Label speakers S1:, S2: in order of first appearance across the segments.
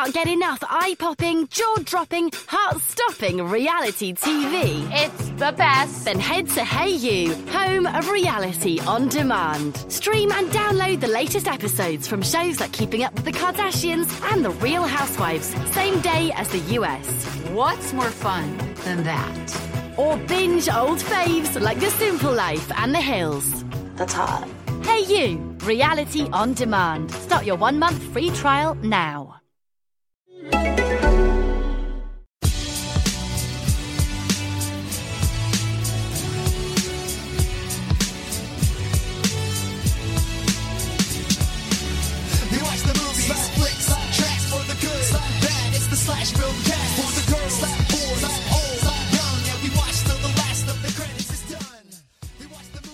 S1: can't get enough eye popping, jaw dropping, heart stopping reality TV?
S2: It's the best.
S1: Then head to hayu, home of reality on demand. Stream and download the latest episodes from shows like Keeping Up with the Kardashians and The Real Housewives, same day as the US.
S2: What's more fun than that?
S1: Or binge old faves like The Simple Life and The Hills.
S3: That's hot.
S1: hayu, reality on demand. Start your one month free trial now.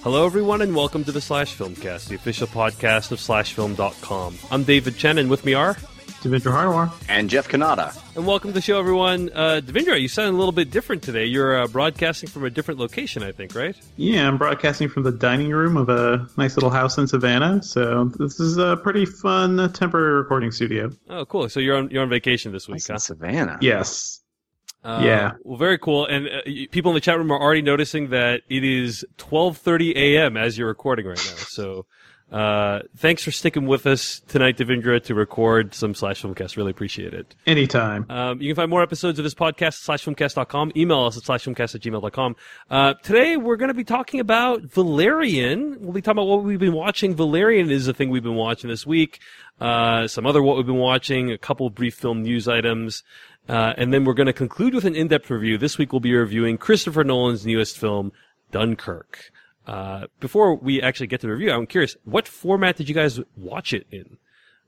S4: Hello, everyone, and welcome to the Slash Filmcast, the official podcast of SlashFilm.com. I'm David Chen, and with me are.
S5: Devindra Hardawar.
S6: and Jeff Cannata.
S4: And welcome to the show, everyone. Uh, Devindra, you sound a little bit different today. You're uh, broadcasting from a different location, I think, right?
S5: Yeah, I'm broadcasting from the dining room of a nice little house in Savannah. So this is a pretty fun uh, temporary recording studio.
S4: Oh, cool. So you're on you're on vacation this week,
S6: It's
S4: huh?
S6: in Savannah.
S5: Yes.
S4: Uh,
S5: yeah.
S4: Well, very cool. And uh, people in the chat room are already noticing that it is 12:30 a.m. as you're recording right now. So. Uh, thanks for sticking with us tonight, Devindra, to record some Slash Filmcast. Really appreciate it.
S5: Anytime.
S4: Um, you can find more episodes of this podcast at slashfilmcast.com. Email us at slashfilmcast at gmail.com. Uh, today we're going to be talking about Valerian. We'll be talking about what we've been watching. Valerian is the thing we've been watching this week. Uh, some other what we've been watching, a couple of brief film news items. Uh, and then we're going to conclude with an in-depth review. This week we'll be reviewing Christopher Nolan's newest film, Dunkirk. Uh, before we actually get to the review, I'm curious, what format did you guys watch it in?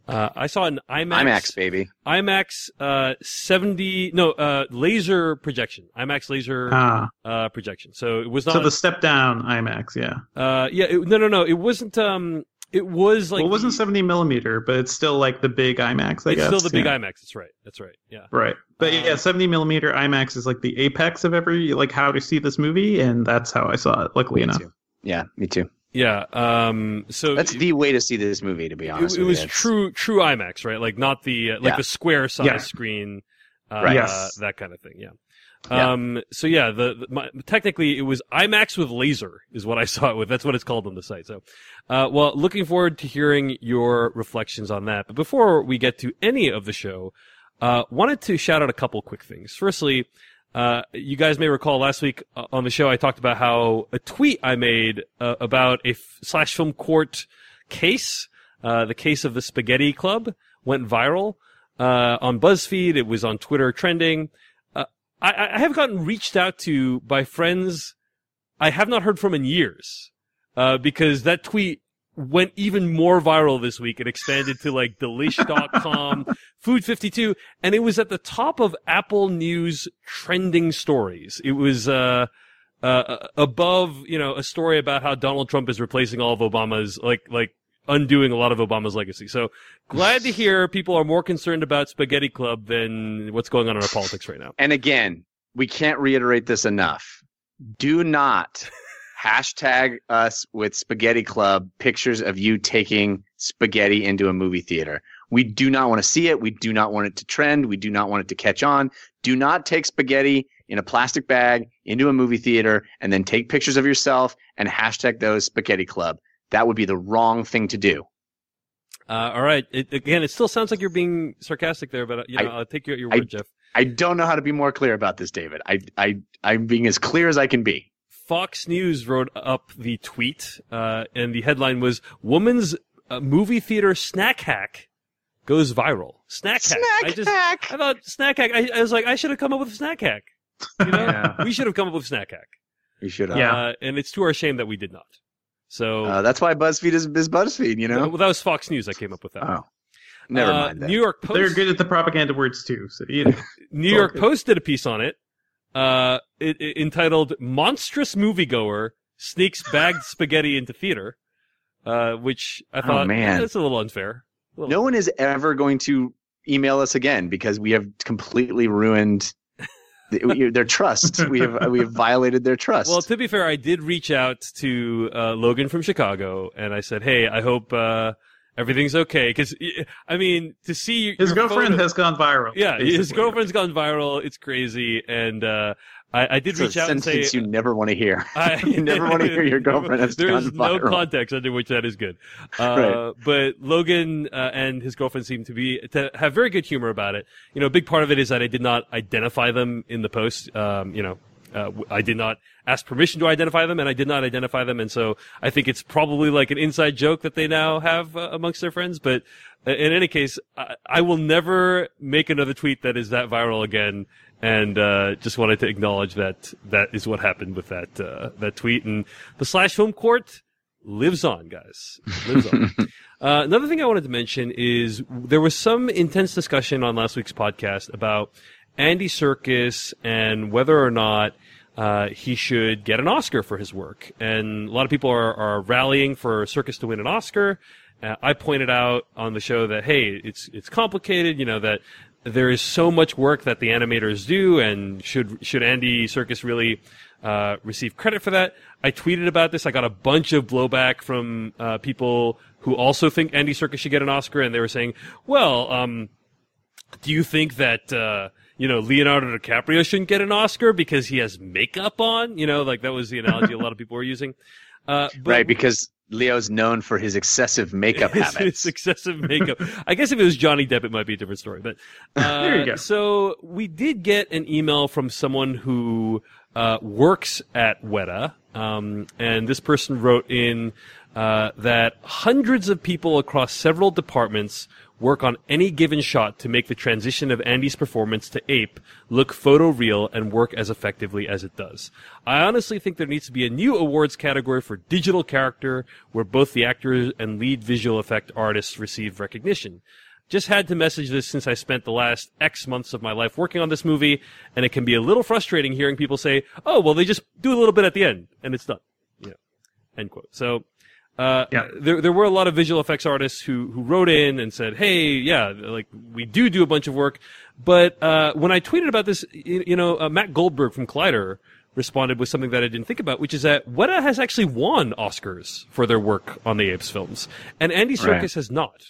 S4: Uh, I saw an IMAX.
S6: IMAX, baby.
S4: IMAX uh 70 no uh laser projection IMAX laser
S5: Ah.
S4: uh projection so it was not
S5: So the step down IMAX, yeah.
S4: uh yeah it, no no no it wasn't um it was like
S5: well, it wasn't
S4: the-
S5: 70 millimeter, but it's still like the big IMAX, I
S4: it's
S5: guess.
S4: still the big
S5: yeah.
S4: IMAX that's right that's right yeah
S5: Right. But
S4: Uh,
S5: yeah, 70 millimeter IMAX is like the apex of every, like how to see this movie. And that's how I saw it, luckily
S6: Me
S5: enough.
S6: too. Yeah, me too.
S4: yeah um so
S6: That's the way to see this movie, to be honest.
S4: it
S6: with
S4: was
S6: you.
S4: True true IMAX right like not the uh, like
S6: Yeah.
S4: the square size
S5: Yeah.
S4: screen uh,
S6: Right.
S5: Yes.
S4: that kind of thing yeah
S6: Yeah.
S4: Um, so yeah, the, the my, technically it was IMAX with laser is what I saw it with. That's what it's called on the site. So, uh, well, looking forward to hearing your reflections on that. But before we get to any of the show, uh, wanted to shout out a couple quick things. Firstly, uh, you guys may recall last week uh, on the show I talked about how a tweet I made uh, about a f- slash film court case, uh, the case of the Spaghetti Club, went viral uh, on BuzzFeed. It was on Twitter trending. I, I have gotten reached out to by friends I have not heard from in years uh, because that tweet went even more viral this week. It expanded to like delish.com, Food52, and it was at the top of Apple News trending stories. It was, uh, uh, above, you know, a story about how Donald Trump is replacing all of Obama's, like, like, undoing a lot of Obama's legacy. So glad to hear people are more concerned about Spaghetti Club than what's going on in our politics right now.
S6: And again, we can't reiterate this enough. Do not hashtag us with Spaghetti Club pictures of you taking spaghetti into a movie theater. We do not want to see it. We do not want it to trend. We do not want it to catch on. Do not take spaghetti in a plastic bag into a movie theater and then take pictures of yourself and hashtag those Spaghetti Club. That would be the wrong thing to do.
S4: Uh, all right. It, again, it still sounds like you're being sarcastic there, but uh, you know,
S6: I-
S4: I, will take you at your
S6: I-
S4: word, Jeff.
S6: I don't know how to be more clear about this, David. I, I, I'm being as clear as I can be.
S4: Fox News wrote up the tweet, uh, and the headline was "Woman's uh, movie theater snack hack goes viral." Snack hack. I just,
S6: hack.
S4: I thought snack hack. I, I was like, I should have come up with a snack hack. You know,
S6: Yeah.
S4: we should have come up with snack hack.
S6: You should have.
S5: Yeah.
S4: Uh, and it's to our shame that we did not. So
S6: Uh, that's why BuzzFeed is, is BuzzFeed, you know?
S4: well, that was Fox News. I came up with that.
S6: Oh. Never
S4: Uh,
S6: mind that.
S4: New York Post.
S5: They're good at the propaganda words too. So, you know.
S4: New York
S5: good.
S4: Post did a piece on it, uh, it, it- entitled "Monstrous Moviegoer Sneaks Bagged Spaghetti into Theater," uh, which I
S6: Oh,
S4: thought
S6: man.
S4: eh, that's a little unfair. A little-
S6: no one is ever going to email us again because we have completely ruined the- their trust. We have we have violated their trust.
S4: Well, to be fair, I did reach out to uh, Logan from Chicago, and I said, "Hey, I hope." Uh, everything's okay. Because I mean, to see
S5: His
S4: your
S5: girlfriend
S4: photo-
S5: has gone viral.
S4: yeah, his girlfriend's gone viral. It's crazy, and uh, I, I did
S6: It's
S4: reach out and say.
S6: sentence you never want to hear.
S4: I,
S6: you never want to hear your girlfriend has
S4: There is no
S6: viral.
S4: context under which that is good. Uh,
S6: Right.
S4: But Logan uh, and his girlfriend seem to be to have very good humor about it. You know, a big part of it is that I did not identify them in the post. Um, you know, uh, I did not ask permission to identify them, and I did not identify them, and so I think it's probably like an inside joke that they now have uh, amongst their friends. But uh, in any case, I, I will never make another tweet that is that viral again. And uh, just wanted to acknowledge that that is what happened with that uh, that tweet. And the slash film court lives on, guys. Lives on. uh, another thing I wanted to mention is there was some intense discussion on last week's podcast about Andy Serkis and whether or not uh, he should get an Oscar for his work. And a lot of people are, are rallying for Serkis to win an Oscar. Uh, I pointed out on the show that hey, it's it's complicated. You know that there is so much work that the animators do, and should should Andy Serkis really uh, receive credit for that? I tweeted about this. I got a bunch of blowback from uh, people who also think Andy Serkis should get an Oscar, and they were saying, "Well, um, do you think that uh, you know Leonardo DiCaprio shouldn't get an Oscar because he has makeup on? You know, like that was the analogy a lot of people were using." Uh, but-
S6: right, because Leo's known for his excessive makeup habits.
S4: his excessive makeup. I guess if it was Johnny Depp, it might be a different story. But uh,
S5: There you go.
S4: So we did get an email from someone who uh, works at Weta, um, and this person wrote in uh, that hundreds of people across several departments work on any given shot to make the transition of Andy's performance to Ape look photoreal and work as effectively as it does. I honestly think there needs to be a new awards category for digital character where both the actors and lead visual effect artists receive recognition. Just had to message this since I spent the last X months of my life working on this movie, and it can be a little frustrating hearing people say, "Oh, well, they just do a little bit at the end and it's done." Know, end quote. So, uh,
S5: Yeah.
S4: there there were a lot of visual effects artists who who wrote in and said, "Hey, yeah, like we do do a bunch of work," but uh, when I tweeted about this, you, you know, uh, Matt Goldberg from Collider responded with something that I didn't think about, which is that Weta has actually won Oscars for their work on the Apes films, and Andy Serkis
S6: Right.
S4: has not.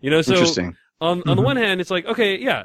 S4: You know, so
S6: Interesting.
S4: on on the one hand, it's like, okay, yeah,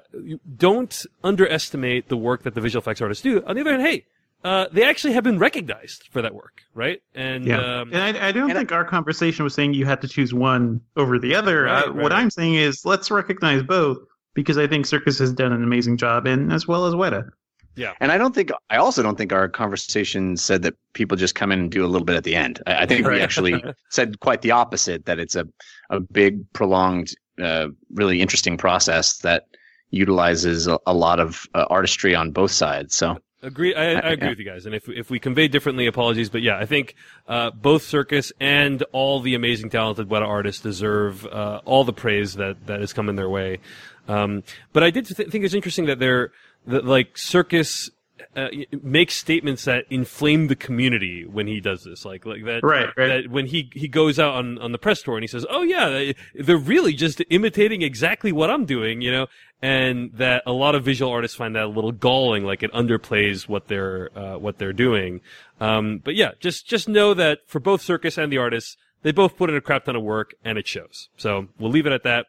S4: don't underestimate the work that the visual effects artists do. On the other hand, hey, uh, they actually have been recognized for that work, right? And
S5: Yeah,
S4: um,
S5: and I, I don't
S6: and I-
S5: think our conversation was saying you had to choose one over the other.
S4: Right,
S5: uh, What. I'm saying is let's recognize both because I think Serkis has done an amazing job, and as well as Weta.
S6: Yeah, and I don't think I also don't think our conversation said that people just come in and do a little bit at the end. I, I think we actually said quite the opposite. That it's a a big, prolonged, uh, really interesting process that utilizes a, a lot of uh, artistry on both sides. So
S4: Agree. I, I agree
S6: Yeah.
S4: with you guys. And if if we convey differently, apologies. But yeah, I think uh, both Serkis and all the amazing, talented Weta artists deserve uh, all the praise that that is coming their way. Um, but I did th- think it's interesting that they're that like Serkis. Uh, makes statements that inflame the community when he does this, like like that.
S5: Right, right.
S4: That when he he goes out on on the press tour and he says, "Oh yeah, they're really just imitating exactly what I'm doing," you know, and that a lot of visual artists find that a little galling, like it underplays what they're uh, what they're doing. Um, but yeah, just just know that for both Serkis and the artists, they both put in a crap ton of work, and it shows. So we'll leave it at that,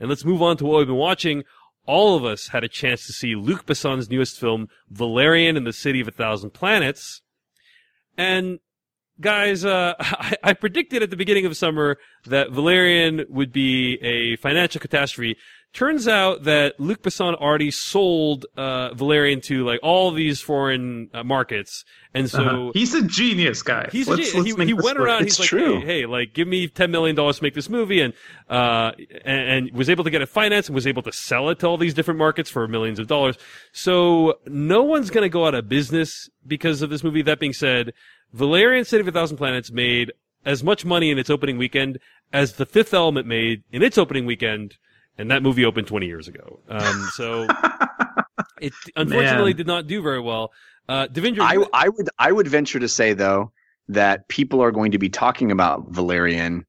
S4: and let's move on to what we've been watching. All of us had a chance to see Luc Besson's newest film, Valerian and the City of a Thousand Planets, and guys, uh, I, I predicted at the beginning of summer that Valerian would be a financial catastrophe. Turns out that Luc Besson already sold uh, Valerian to like all these foreign uh, markets, and so
S5: Uh-huh. He's a genius, guy.
S4: He's
S5: Let's-
S4: he,
S5: let's
S4: he, he went
S5: work.
S4: around.
S6: It's
S4: he's like,
S6: true.
S4: hey, hey, like give me ten million dollars to make this movie, and uh, and, and was able to get it financed and was able to sell it to all these different markets for millions of dollars. So no one's going to go out of business because of this movie. That being said, Valerian City of a Thousand Planets made as much money in its opening weekend as The Fifth Element made in its opening weekend, and that movie opened twenty years ago. Um, so it unfortunately
S5: Man.
S4: did not do very well. Uh, Devindra,
S6: I I would I would venture to say though that people are going to be talking about Valerian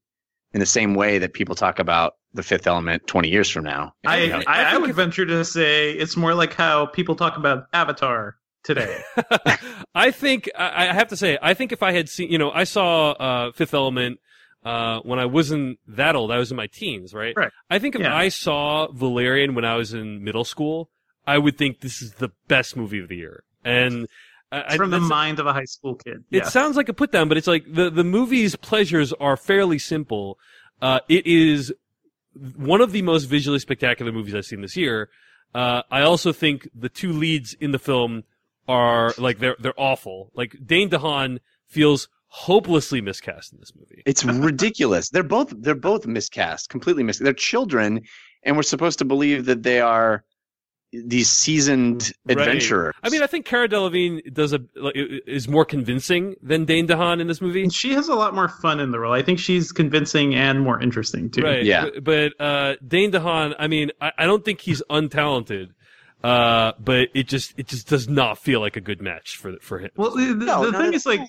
S6: in the same way that people talk about the Fifth Element 20 years from now.
S5: I,
S4: I-
S5: I,
S4: I
S5: I, would venture to say it's more like how people talk about Avatar today.
S4: I think I I have to say I think if I had seen you know I saw uh, Fifth Element uh, when I wasn't that old. I was in my teens, right?
S5: Right.
S4: I think if
S5: Yeah.
S4: I saw Valerian when I was in middle school, I would think this is the best movie of the year. And I, I-
S5: From the mind of a high school kid.
S4: it
S5: Yeah.
S4: sounds like a put down, but it's like the, the movie's pleasures are fairly simple. Uh, it is one of the most visually spectacular movies I've seen this year. Uh, I also think the two leads in the film are like they're they're awful. Like Dane DeHaan feels hopelessly miscast in this movie.
S6: It's ridiculous. They're both they're both miscast, completely mis. They're children, and we're supposed to believe that they are these seasoned
S4: Right.
S6: adventurers.
S4: I mean, I think Cara Delevingne does a is more convincing than Dane DeHaan in this movie.
S5: She has a lot more fun in the role. I think she's convincing and more interesting too.
S4: Right.
S6: Yeah.
S4: But, but uh, Dane DeHaan, I mean, I, I don't think he's untalented, uh, but it just it just does not feel like a good match for for him.
S5: Well, the, the,
S6: No,
S5: the thing is, like,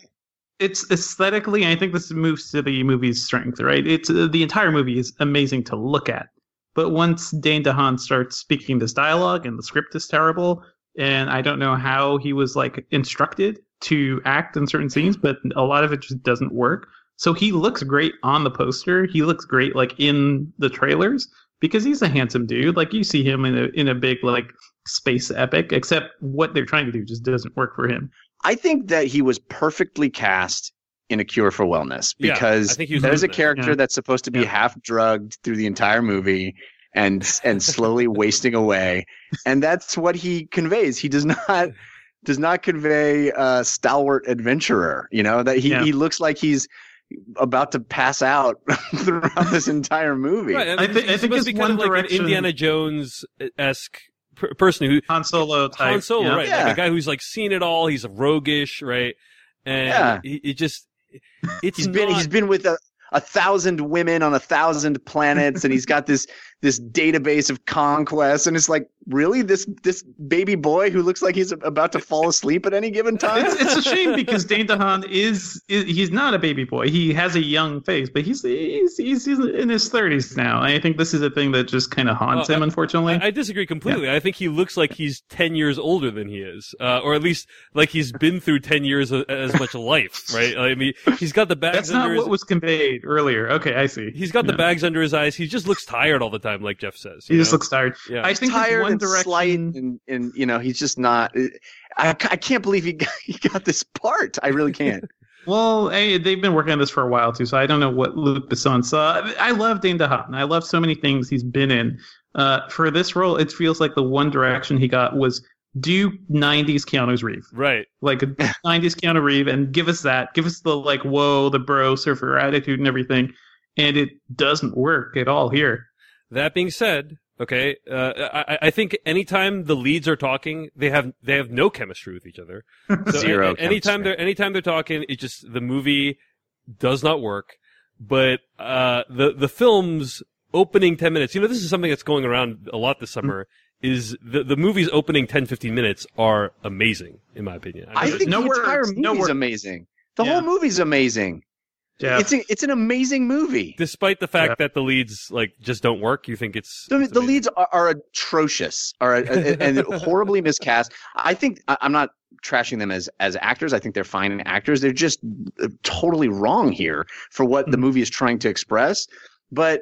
S5: it's aesthetically. I think this moves to the movie's strength, right? It's uh, the entire movie is amazing to look at, but once Dane DeHaan starts speaking this dialogue and the script is terrible, and I don't know how he was like instructed to act in certain scenes, but a lot of it just doesn't work. So he looks great on the poster. He looks great like in the trailers because he's a handsome dude. Like you see him in a in a big like space epic, except what they're trying to do just doesn't work for him.
S6: I think that he was perfectly cast in A Cure for Wellness
S4: Yeah, I
S6: because
S4: think
S6: there's a character
S5: Yeah.
S6: that's supposed to be
S5: Yeah.
S6: half drugged through the entire movie and and slowly wasting away, and that's what he conveys. He does not does not convey a stalwart adventurer. You know that he
S5: Yeah.
S6: he looks like he's about to pass out throughout this entire movie.
S4: Right, and
S5: I
S4: he's-
S5: thi- I think it's
S4: be kind of
S5: one
S4: like
S5: direction-
S4: an Indiana Jones esque per- person who
S5: Han Solo type.
S4: Han Solo,
S5: yeah.
S4: right?
S6: Yeah.
S4: Like a guy who's like seen it all. He's a roguish, right? And
S6: Yeah.
S4: he, he just it's
S6: He's been
S4: not-
S6: he's been with a, a thousand women on a thousand planets, and he's got this this database of conquests, and it's like really this this baby boy who looks like he's about to fall asleep at any given time.
S5: It's, it's a shame because Dane DeHaan is, is he's not a baby boy. He has a young face, but he's he's he's, he's in his thirties now. And I think this is a thing that just kind of haunts
S4: Well,
S5: him, unfortunately.
S4: I, I disagree completely. I think he looks like he's 10 years older than he is, uh, or at least like he's been through 10 years of, as much life, right? I mean, he's got the bags
S5: That's
S4: under
S5: not
S4: his,
S5: what was conveyed earlier. Okay, I see.
S4: he's got the
S5: Yeah.
S4: bags under his eyes. He just looks tired all the time, like Jeff says.
S5: He
S4: you
S5: just looks tired.
S4: Yeah.
S5: I think
S6: he's
S5: tired one
S6: and
S5: direction.
S6: slight, and, and you know he's just not. I, I can't believe he got, he got this part. I really can't.
S5: Well, hey, they've been working on this for a while too, so I don't know what Luc Besson saw. I love Dane DeHaan. I love so many things he's been in. Uh, for this role, it feels like the one direction he got was do '90s Keanu Reeves.
S4: Right.
S5: like 90s Keanu Reeves and give us that. Give us the like, whoa, the bro surfer attitude and everything. And it doesn't work at all here.
S4: That being said, okay, uh, I, I think anytime the leads are talking, they have they have no chemistry with each other. So
S6: Zero
S4: a- a- anytime
S6: chemistry.
S4: they're anytime they're talking, it just the movie does not work. But uh, the the film's opening ten minutes, you know, this is something that's going around a lot this summer. Is the the movie's opening 10, 15 minutes are amazing in my opinion.
S6: I
S5: There's
S6: think
S5: no
S6: the entire
S5: words,
S6: movie's
S5: no words.
S6: amazing. The
S5: Yeah.
S6: whole movie's amazing.
S5: Yeah.
S6: It's a, it's an amazing movie.
S4: Despite the fact
S5: Yeah.
S4: that the leads like just don't work, you think it's
S6: The,
S4: it's
S6: the leads are, are atrocious, are a- a- and horribly miscast. I think I- I'm not trashing them as as actors. I think they're fine actors. They're just uh, totally wrong here for what the
S5: Mhm.
S6: movie is trying to express. But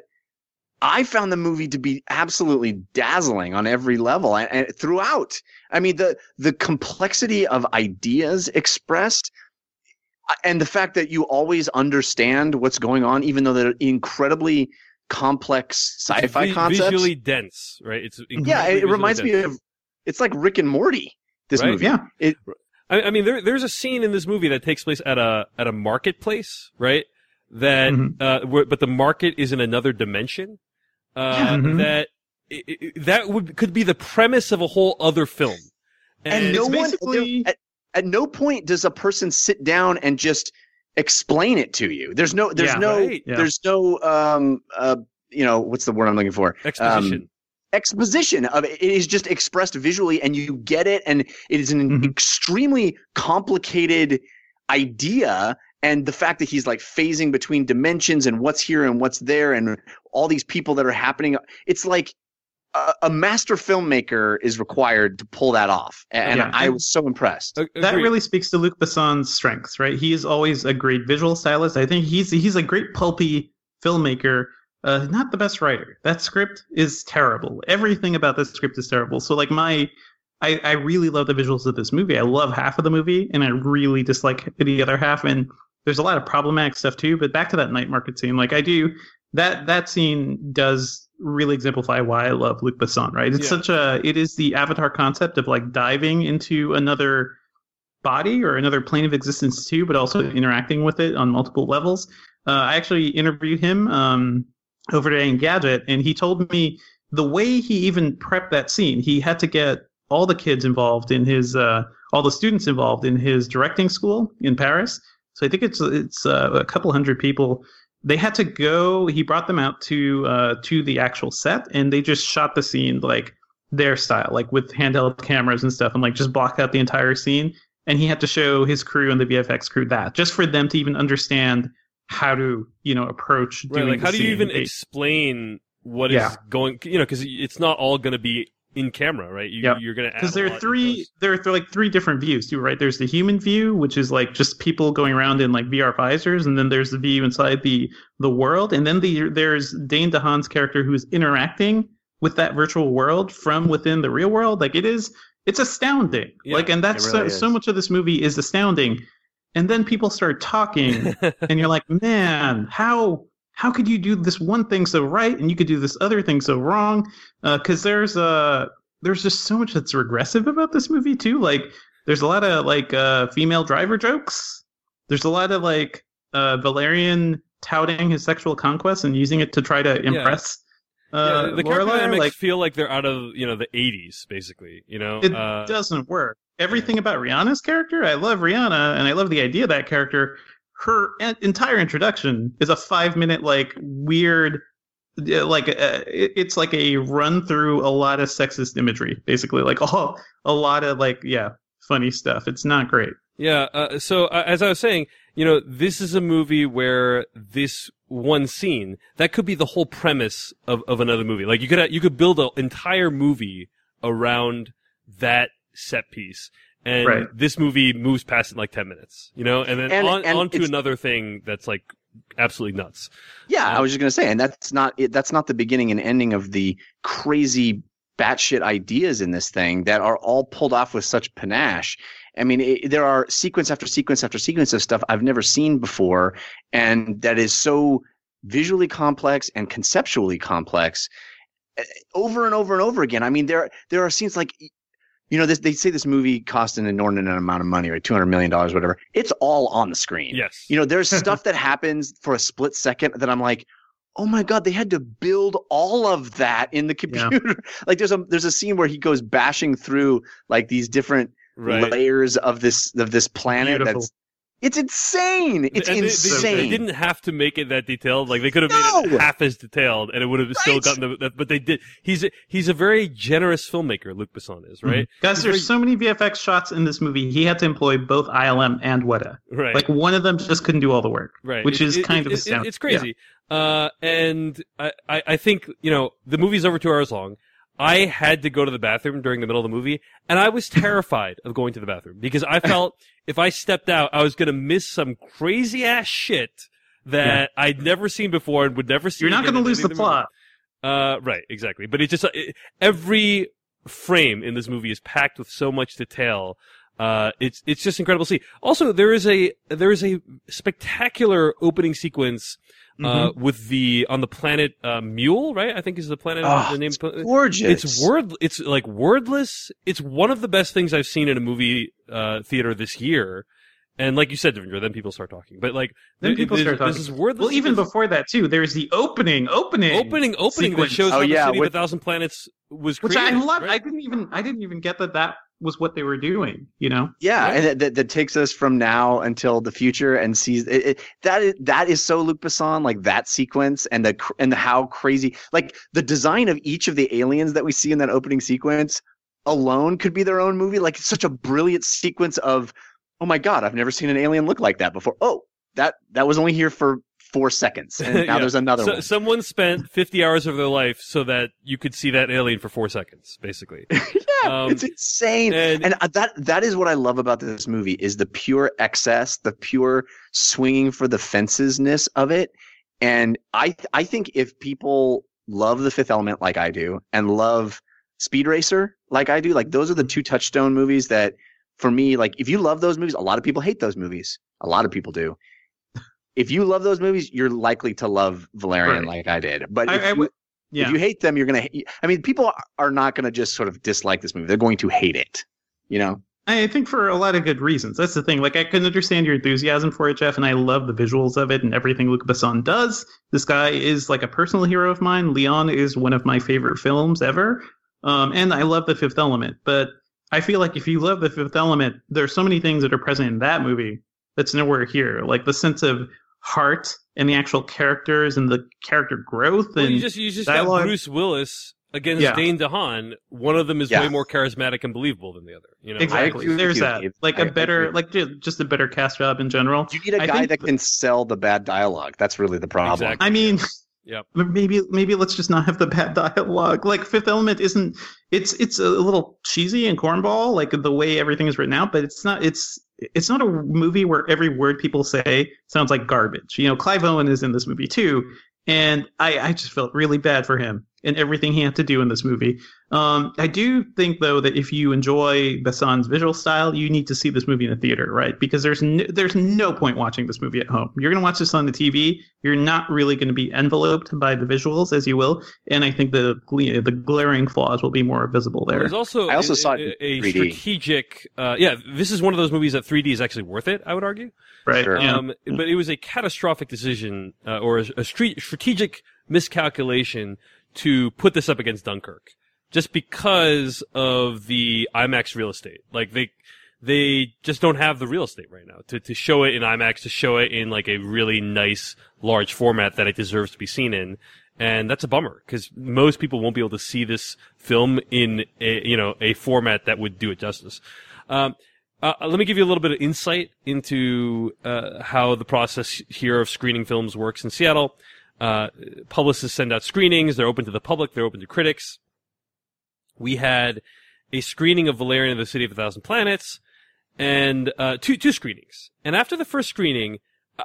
S6: I found the movie to be absolutely dazzling on every level and, and throughout. I mean the the complexity of ideas expressed and the fact that you always understand what's going on, even though they're incredibly complex
S4: It's
S6: sci-fi
S4: vi-
S6: concepts.
S4: visually dense, right? It's
S6: yeah, it, it reminds me of. It's like Rick and Morty. This
S4: Right?
S6: movie.
S5: Yeah.
S4: I, I mean, there, there's a scene in this movie that takes place at a at a marketplace, right? That,
S5: Mhm.
S4: uh, where, but the market is in another dimension. Uh.
S5: Mhm.
S4: that i i that would could be the premise of a whole other film.
S6: And no one at, at no point does a person sit down and just explain it to you. There's no there's
S5: Yeah.
S6: no
S4: Right.
S5: Yeah.
S6: there's no um uh you know what's the word I'm looking for
S4: exposition.
S6: Um, exposition of it. It is just expressed visually and you get it and it is an
S5: Mhm.
S6: extremely complicated idea and the fact that he's like phasing between dimensions and what's here and what's there and all these people that are happening it's like a, a master filmmaker is required to pull that off, and
S5: Yeah.
S6: I was so impressed.
S4: Ag-
S5: that really speaks to Luc Besson's strengths, right? He is always a great visual stylist. I think he's he's a great pulpy filmmaker. Uh, not the best writer. That script is terrible. Everything about this script is terrible. So like my, I, I really love the visuals of this movie. I love half of the movie, and I really dislike the other half. And there's a lot of problematic stuff too. But back to that night market scene, like I do that that scene does really exemplify why I love Luc Besson. Right? It's
S4: Yeah.
S5: such a it is the Avatar concept of like diving into another body or another plane of existence too, but also interacting with it on multiple levels. Uh, I actually interviewed him um, over at Engadget, and he told me the way he even prepped that scene, he had to get all the kids involved in his, uh, all the students involved in his directing school in Paris. So I think it's it's uh, a couple hundred people. They had to go. He brought them out to uh, to the actual set, and they just shot the scene like their style, like with handheld cameras and stuff, and like just block out the entire scene and he had to show his crew and the VFX crew that just for them to even understand how to you know approach
S4: Right,
S5: doing
S4: like how do you even
S5: They-
S4: explain what is
S5: Yeah.
S4: going? You know, because it's not all going to be in camera, right? You,
S5: Yep.
S4: You're going to
S5: because there are three there are like three different views too right? There's the human view which is like just people going around in like vr visors and then there's the view inside the the world and then the there's dane dehaan's character who's interacting with that virtual world from within the real world. Like it is it's astounding.
S4: Yeah,
S5: like and that's
S6: really
S5: so, so much of this movie is astounding. And then people start talking and you're like, man, how how could you do this one thing so right and you could do this other thing so wrong? Because there's uh there's just so much that's regressive about this movie too. Like there's a lot of like uh female driver jokes. There's a lot of like uh Valerian touting his sexual conquest and using it to try to impress. Uh,
S4: yeah, the character
S5: Laureline,
S4: dynamics
S5: like
S4: feel like they're out of you know the 80s, basically. You know,
S5: it
S4: uh,
S5: doesn't work. Everything about Rihanna's character, I love Rihanna, and I love the idea of that character. Her en- entire introduction is a five minute like weird, like uh, it's like a run through a lot of sexist imagery, basically, like all a lot of like yeah, funny stuff. It's not great.
S4: Yeah. Uh, so uh, as I was saying, you know, this is a movie where this one scene that could be the whole premise of, of another movie. Like you could you could build an entire movie around that set piece. And
S5: Right.
S4: this movie moves past it in like 10 minutes, you know, and then
S6: And-
S4: on,
S6: and
S4: on to another thing that's like absolutely nuts.
S6: Yeah,
S4: Um,
S6: I was just gonna say, and that's not it, that's not the beginning and ending of the crazy batshit ideas in this thing that are all pulled off with such panache. I mean, it, there are sequence after sequence after sequence of stuff I've never seen before, and that is so visually complex and conceptually complex eh, over and over and over again. I mean, there there are scenes like. You know, this, they say this movie cost an inordinate amount of money, right? Two hundred million dollars, whatever. It's all on the screen.
S4: Yes.
S6: You know, there's stuff that happens for a split second that I'm like, oh my god, they had to build all of that in the
S5: Yeah.
S6: computer. like there's a there's a scene where he goes bashing through like these different
S4: right.
S6: layers of this of this planet.
S5: Beautiful.
S6: That's it's insane. It's
S4: they- they-
S6: insane.
S4: They, didn't have to make it that detailed. Like they could have made it half as detailed, and it would have still gotten the. That, but they did. He's a, he's a very generous filmmaker. Luc Besson is right.
S5: Guys,
S4: He's
S5: there's so many VFX shots in this movie. He had to employ both ILM and Weta.
S4: right.
S5: Like one of them just couldn't do all the work.
S4: right.
S5: which
S4: It-
S5: is
S4: it-
S5: kind
S4: it-
S5: of
S4: it-
S5: astounding.
S4: It's crazy. Uh, and I, I, I think you know the movie's over two hours long. I had to go to the bathroom during the middle of the movie, and I was terrified of going to the bathroom because I felt if I stepped out, I was going to miss some crazy ass shit that I'd never seen before and would never see.
S5: You're not going to lose the plot.
S4: Uh, right, exactly. But it just it, every frame in this movie is packed with so much detail. Uh, it's it's just incredible to see. Also, there is a there is a spectacular opening sequence. Uh,
S5: Mm-hmm.
S4: with the on the planet uh, Mül, right? I think is the planet.
S6: Oh,
S4: the name.
S6: it's gorgeous.
S4: It's word. It's like wordless. It's one of the best things I've seen in a movie uh, theater this year. And like you said, Devindra, then people start talking. But like,
S5: Then
S4: th-
S5: people
S4: this,
S5: start talking.
S4: This is wordless.
S5: Well, even
S4: sequence-
S5: before that too, there's the opening, opening,
S4: opening opening
S5: sequence.
S4: that shows
S6: Oh,
S4: how
S6: yeah,
S4: the city
S6: with-
S4: of a thousand planets was
S5: which
S4: created.
S5: I love.
S4: right?
S5: I didn't even I didn't even get that that was what they were doing. You know,
S6: Yeah,
S4: Yeah.
S6: and that, that, that takes us from now until the future and sees it, it, that is that is so Luc Besson like that sequence and the cr- and the how crazy like the design of each of the aliens that we see in that opening sequence alone could be their own movie like it's such a brilliant sequence of oh my god I've never seen an alien look like that before oh that that was only here for four seconds, and now
S4: Yeah.
S6: there's another
S4: So,
S6: one.
S4: someone spent 50 hours of their life so that you could see that alien for four seconds, basically.
S6: yeah,
S4: um,
S6: it's insane.
S4: and-
S6: And, uh, that that is what I love about this movie is the pure excess, the pure swinging for the fencesness of it. And I I think if people love the Fifth Element like I do, and love Speed Racer like I do, like those are the two touchstone movies that, for me, like if you love those movies, a lot of people hate those movies. A lot of people do. If you love those movies, you're likely to love Valerian
S5: Right.
S6: like I did. But
S5: I-
S6: if
S5: I
S6: you,
S5: Yeah.
S6: if you hate them, you're gonna. Hate, I mean, people are not gonna just sort of dislike this movie. They're going to hate it. You know.
S5: I think for a lot of good reasons. That's the thing. Like I can understand your enthusiasm for it, Jeff, and I love the visuals of it and everything Luc Besson does. This guy is like a personal hero of mine. Leon is one of my favorite films ever. Um, and I love the Fifth Element. But I feel like if you love the Fifth Element, there's so many things that are present in that movie that's nowhere here. Like the sense of heart and the actual characters and the character growth
S4: Well,
S5: and
S4: you just, you just got
S5: dialogue-
S4: Bruce Willis against
S5: Yeah.
S4: Dane DeHaan. One of them is
S6: Yeah.
S4: way more charismatic and believable than the other. You know?
S5: Exactly.
S6: agree
S5: There's
S6: you,
S5: that.
S6: Dave.
S5: Like
S6: I-
S5: a
S6: I
S5: better,
S6: agree.
S5: like just a better cast job in general.
S6: You need a
S5: I
S6: guy
S5: think
S6: that can sell the bad dialogue. That's really the problem.
S4: Exactly.
S5: I mean,
S4: Yep.
S5: but maybe maybe let's just not have the bad dialogue. Like Fifth Element isn't. It's it's a little cheesy and cornball, like the way everything is written out. But it's not. It's it's not a movie where every word people say sounds like garbage. You know, Clive Owen is in this movie too, and I I just felt really bad for him and everything he had to do in this movie. Um, I do think though that if you enjoy Besson's visual style, you need to see this movie in the theater, right? Because there's no, there's no point watching this movie at home. You're gonna watch this on the TV. You're not really going to be enveloped by the visuals as you will, and I think the the glaring flaws will be more visible there.
S4: There's also
S6: I also
S4: a,
S6: saw it
S4: a, a strategic. Uh, yeah, this is one of those movies that 3D is actually worth it. I would argue.
S5: right?
S6: Sure.
S5: Yeah.
S4: Um, but it was a catastrophic decision uh, or a, a street, strategic miscalculation to put this up against Dunkirk, just because of the IMAX real estate. Like they they just don't have the real estate right now to to show it in IMAX, to show it in like a really nice large format that it deserves to be seen in. And that's a bummer because most people won't be able to see this film in a, you know, a format that would do it justice. Um, uh, let me give you a little bit of insight into uh, how the process here of screening films works in Seattle. Uh, publicists send out screenings. They're open to the public. They're open to critics. We had a screening of Valerian and the City of a Thousand Planets, and uh, two two screenings. And after the first screening,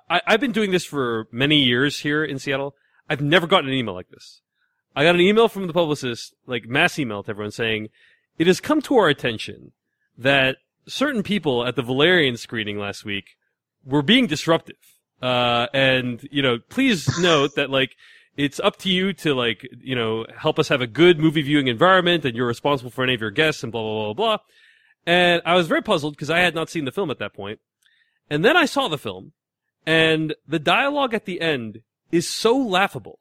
S4: I, I've been doing this for many years here in Seattle. I've never gotten an email like this. I got an email from the publicist, like mass email to everyone saying, "It has come to our attention that certain people at the Valerian screening last week were being disruptive. Uh, and, you know, please note that, like, it's up to you to, like, you know, help us have a good movie viewing environment and you're responsible for any of your guests and blah, blah, blah, blah. And I was very puzzled because I had not seen the film at that point. And then I saw the film and the dialogue at the end is so laughable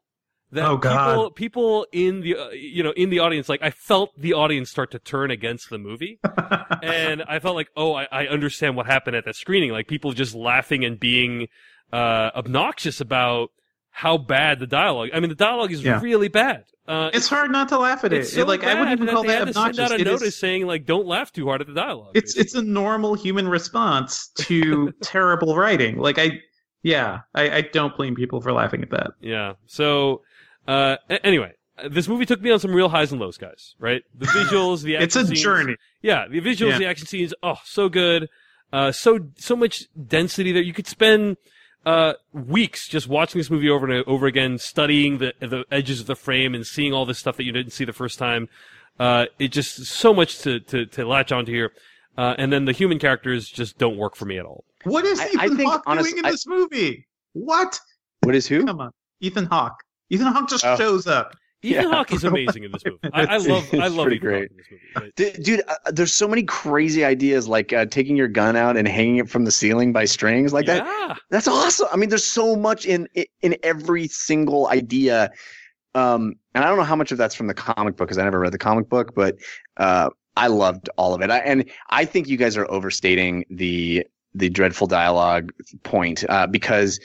S4: that
S5: Oh,
S4: people, people in the, uh, you know, in the audience, like, I felt the audience start to turn against the movie and I felt like, oh, I, I understand what happened at that screening. Like people just laughing and being uh, obnoxious about how bad the dialogue. I mean, the dialogue is
S5: Yeah.
S4: really bad. Uh,
S5: it's hard not to laugh at it.
S4: it's so
S5: like I wouldn't even
S4: that
S5: call
S4: they
S5: that
S4: had to send
S5: obnoxious.
S4: out a
S5: It
S4: notice
S5: is-
S4: saying like, don't laugh too hard at the dialogue.
S5: it's it's a normal human response to terrible writing. Like I, yeah, I, I don't blame people for laughing at that.
S4: Yeah. So, uh, anyway, uh, this movie took me on some real highs and lows, guys. Right? The visuals, the action It's
S5: a
S4: scenes-
S5: journey.
S4: Yeah, the visuals,
S5: Yeah.
S4: the action scenes, oh, so good. Uh, so, so much density there. You could spend, uh, weeks just watching this movie over and over again, studying the, the edges of the frame and seeing all this stuff that you didn't see the first time. Uh, it just, so much to, to, to latch onto here. Uh, and then the human characters just don't work for me at all.
S5: What is
S6: I-
S5: Ethan
S6: I think,
S5: Hawke
S6: honest-
S5: doing in
S6: I-
S5: this movie? What?
S6: What is who?
S5: Come on, Ethan Hawke. Ethan Hawke just
S6: Oh.
S5: shows up.
S4: Ethan
S6: Yeah.
S4: Hawke is amazing in this movie. I, I love, I love
S6: pretty
S4: Ethan
S6: great.
S4: Hawke in this movie. Right?
S6: D- Dude, uh, there's so many crazy ideas like uh, taking your gun out and hanging it from the ceiling by strings like that. That's awesome. I mean, there's so much in in every single idea. Um, and I don't know how much of that's from the comic book because I never read the comic book, but uh, I loved all of it. I, and I think you guys are overstating the the dreadful dialogue point uh, because it-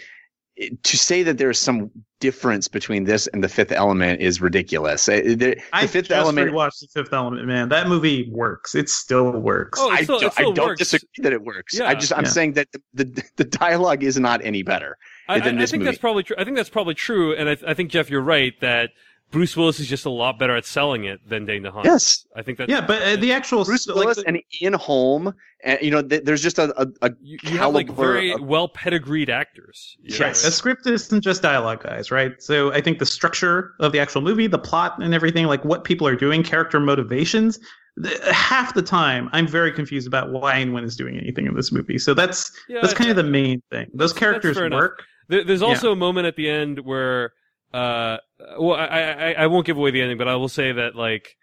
S6: to say that there's some difference between this and the Fifth Element is ridiculous. Uh, The, the
S5: I
S6: Fifth
S5: just
S6: Element.
S5: rewatched the Fifth Element, man. That movie works. It still works.
S4: Oh, it
S6: I,
S4: still-
S6: do,
S4: it still
S6: I don't
S4: works.
S6: disagree that it works.
S4: Yeah.
S6: I just I'm
S5: Yeah.
S6: saying that the, the the dialogue is not any better.
S4: I,
S6: than
S4: I- I think
S6: movie.
S4: that's probably true. I think that's probably true, and I, I think Jeff, you're right that Bruce Willis is just a lot better at selling it than Dane DeHaan.
S6: Yes,
S4: I think that.
S5: yeah, but uh, the actual
S6: Bruce
S5: like,
S6: Willis
S5: the-
S6: and Ian Holm, and you know, th- there's just a, a, a
S4: you, you have like
S6: caliber
S4: very
S6: of-
S4: well pedigreed actors. you know,
S6: Yes.
S5: a script isn't just dialogue, guys, right? So I think the structure of the actual movie, the plot, and everything, like what people are doing, character motivations. th- Half the time, I'm very confused about why anyone is doing anything in this movie. So that's
S4: Yeah,
S5: that's kind of the main thing. Those characters
S4: fair enough.
S5: work.
S4: There, there's also a moment at the end where, uh, well, I, I, I won't give away the ending, but I will say that like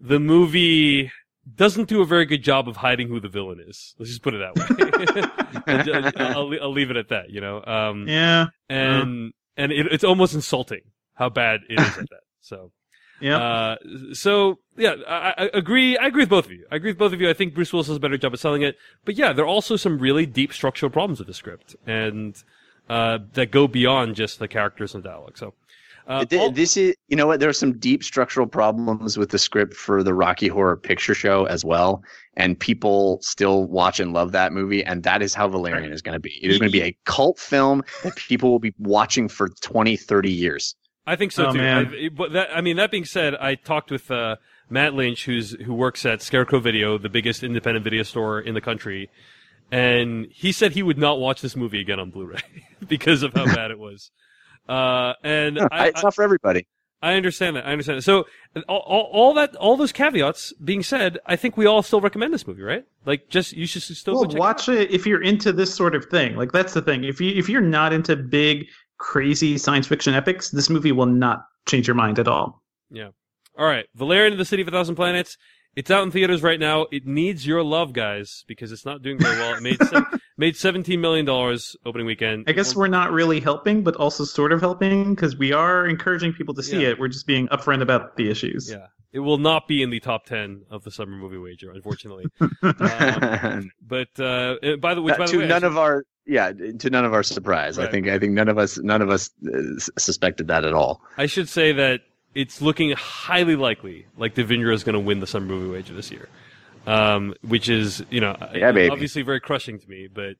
S4: the movie doesn't do a very good job of hiding who the villain is. Let's just put it that way. I'll, I'll, I'll leave it at that. You know, um,
S5: Yeah,
S4: and and it, it's almost insulting how bad it is at that. So.
S5: yeah.
S4: Uh, so yeah, I, I agree. I agree with both of you. I agree with both of you. I think Bruce Willis does a better job at selling it. But yeah, there are also some really deep structural problems with the script, and uh, that go beyond just the characters and dialogue. So, uh,
S6: Th-
S4: all-
S6: this is you know what there are some deep structural problems with the script for the rocky horror picture show as well and people still watch and love that movie and that is how valerian is going to be it is going to be a cult film that people will be watching for 20 30 years
S4: I think so
S5: Oh,
S4: too.
S5: man.
S4: I, but that, I mean, that being said, I talked with uh, Matt Lynch, who's who works at Scarecrow Video, the biggest independent video store in the country, and he said he would not watch this movie again on Blu-ray because of how bad it was. Uh, and
S6: No,
S4: I,
S6: it's not for everybody
S4: I understand that. I understand that. So all, all, all that, all those caveats being said, I think we all still recommend this movie, right? Like, just you should still
S5: well,
S4: go check
S5: watch
S4: it. out.
S5: it if you're into this sort of thing. Like that's the thing. If you if you're not into big, crazy science fiction epics, this movie will not change your mind at all. Yeah.
S4: All right, Valerian of the City of a Thousand Planets. It's out in theaters right now. It needs your love, guys, because it's not doing very well. It made se- made seventeen million dollars opening weekend.
S5: I guess we're not really helping, but also sort of helping because we are encouraging people to see
S4: Yeah.
S5: it. We're just being upfront about the issues.
S4: yeah, it will not be in the top ten of the summer movie wager, unfortunately. Um, but uh, uh, by the which, by the
S6: to
S4: way, I
S6: none
S4: should-
S6: of our yeah to none of our surprise i think i think none of us none of us uh, suspected that at all
S4: I should say that it's looking highly likely like Devindra is going to win the summer movie wager this year, um, which is you know
S6: Yeah,
S4: obviously very crushing to me, but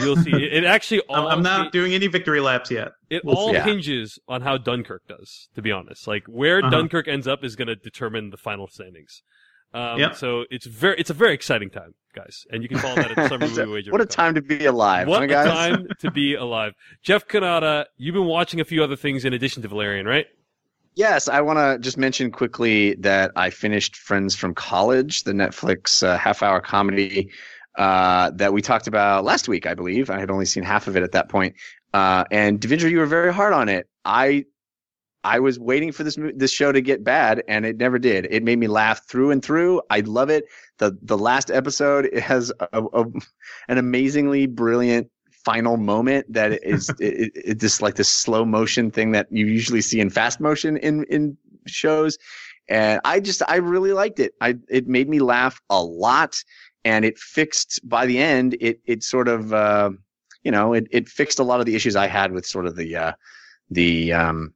S4: we'll see. it, it actually
S5: I'm,
S4: all
S5: I'm not doing any victory laps yet.
S4: it
S5: we'll
S4: all
S6: see.
S4: hinges on how Dunkirk does. To be honest, like where
S5: Uh-huh.
S4: Dunkirk ends up is going to determine the final standings. Um,
S5: Yep.
S4: So it's very it's a very exciting time, guys, and you can follow that at summer movie wager.
S6: what a time to be alive
S4: What
S6: huh,
S4: a
S6: guys
S4: time to be alive. Jeff Cannata, you've been watching a few other things in addition to Valerian, right?
S6: Yes, I want to just mention quickly that I finished Friends from College, the Netflix uh, half-hour comedy uh, that we talked about last week. I believe I had only seen half of it at that point. Uh, and Devindra, you were very hard on it. I I was waiting for this this show to get bad, and it never did. It made me laugh through and through. I love it. the The last episode it has a, a, an amazingly brilliant final moment that is it, it, just like this slow motion thing that you usually see in fast motion in in shows. And i just i really liked it. I it made me laugh a lot and it fixed by the end it it sort of uh you know it, it fixed a lot of the issues i had with sort of the uh the um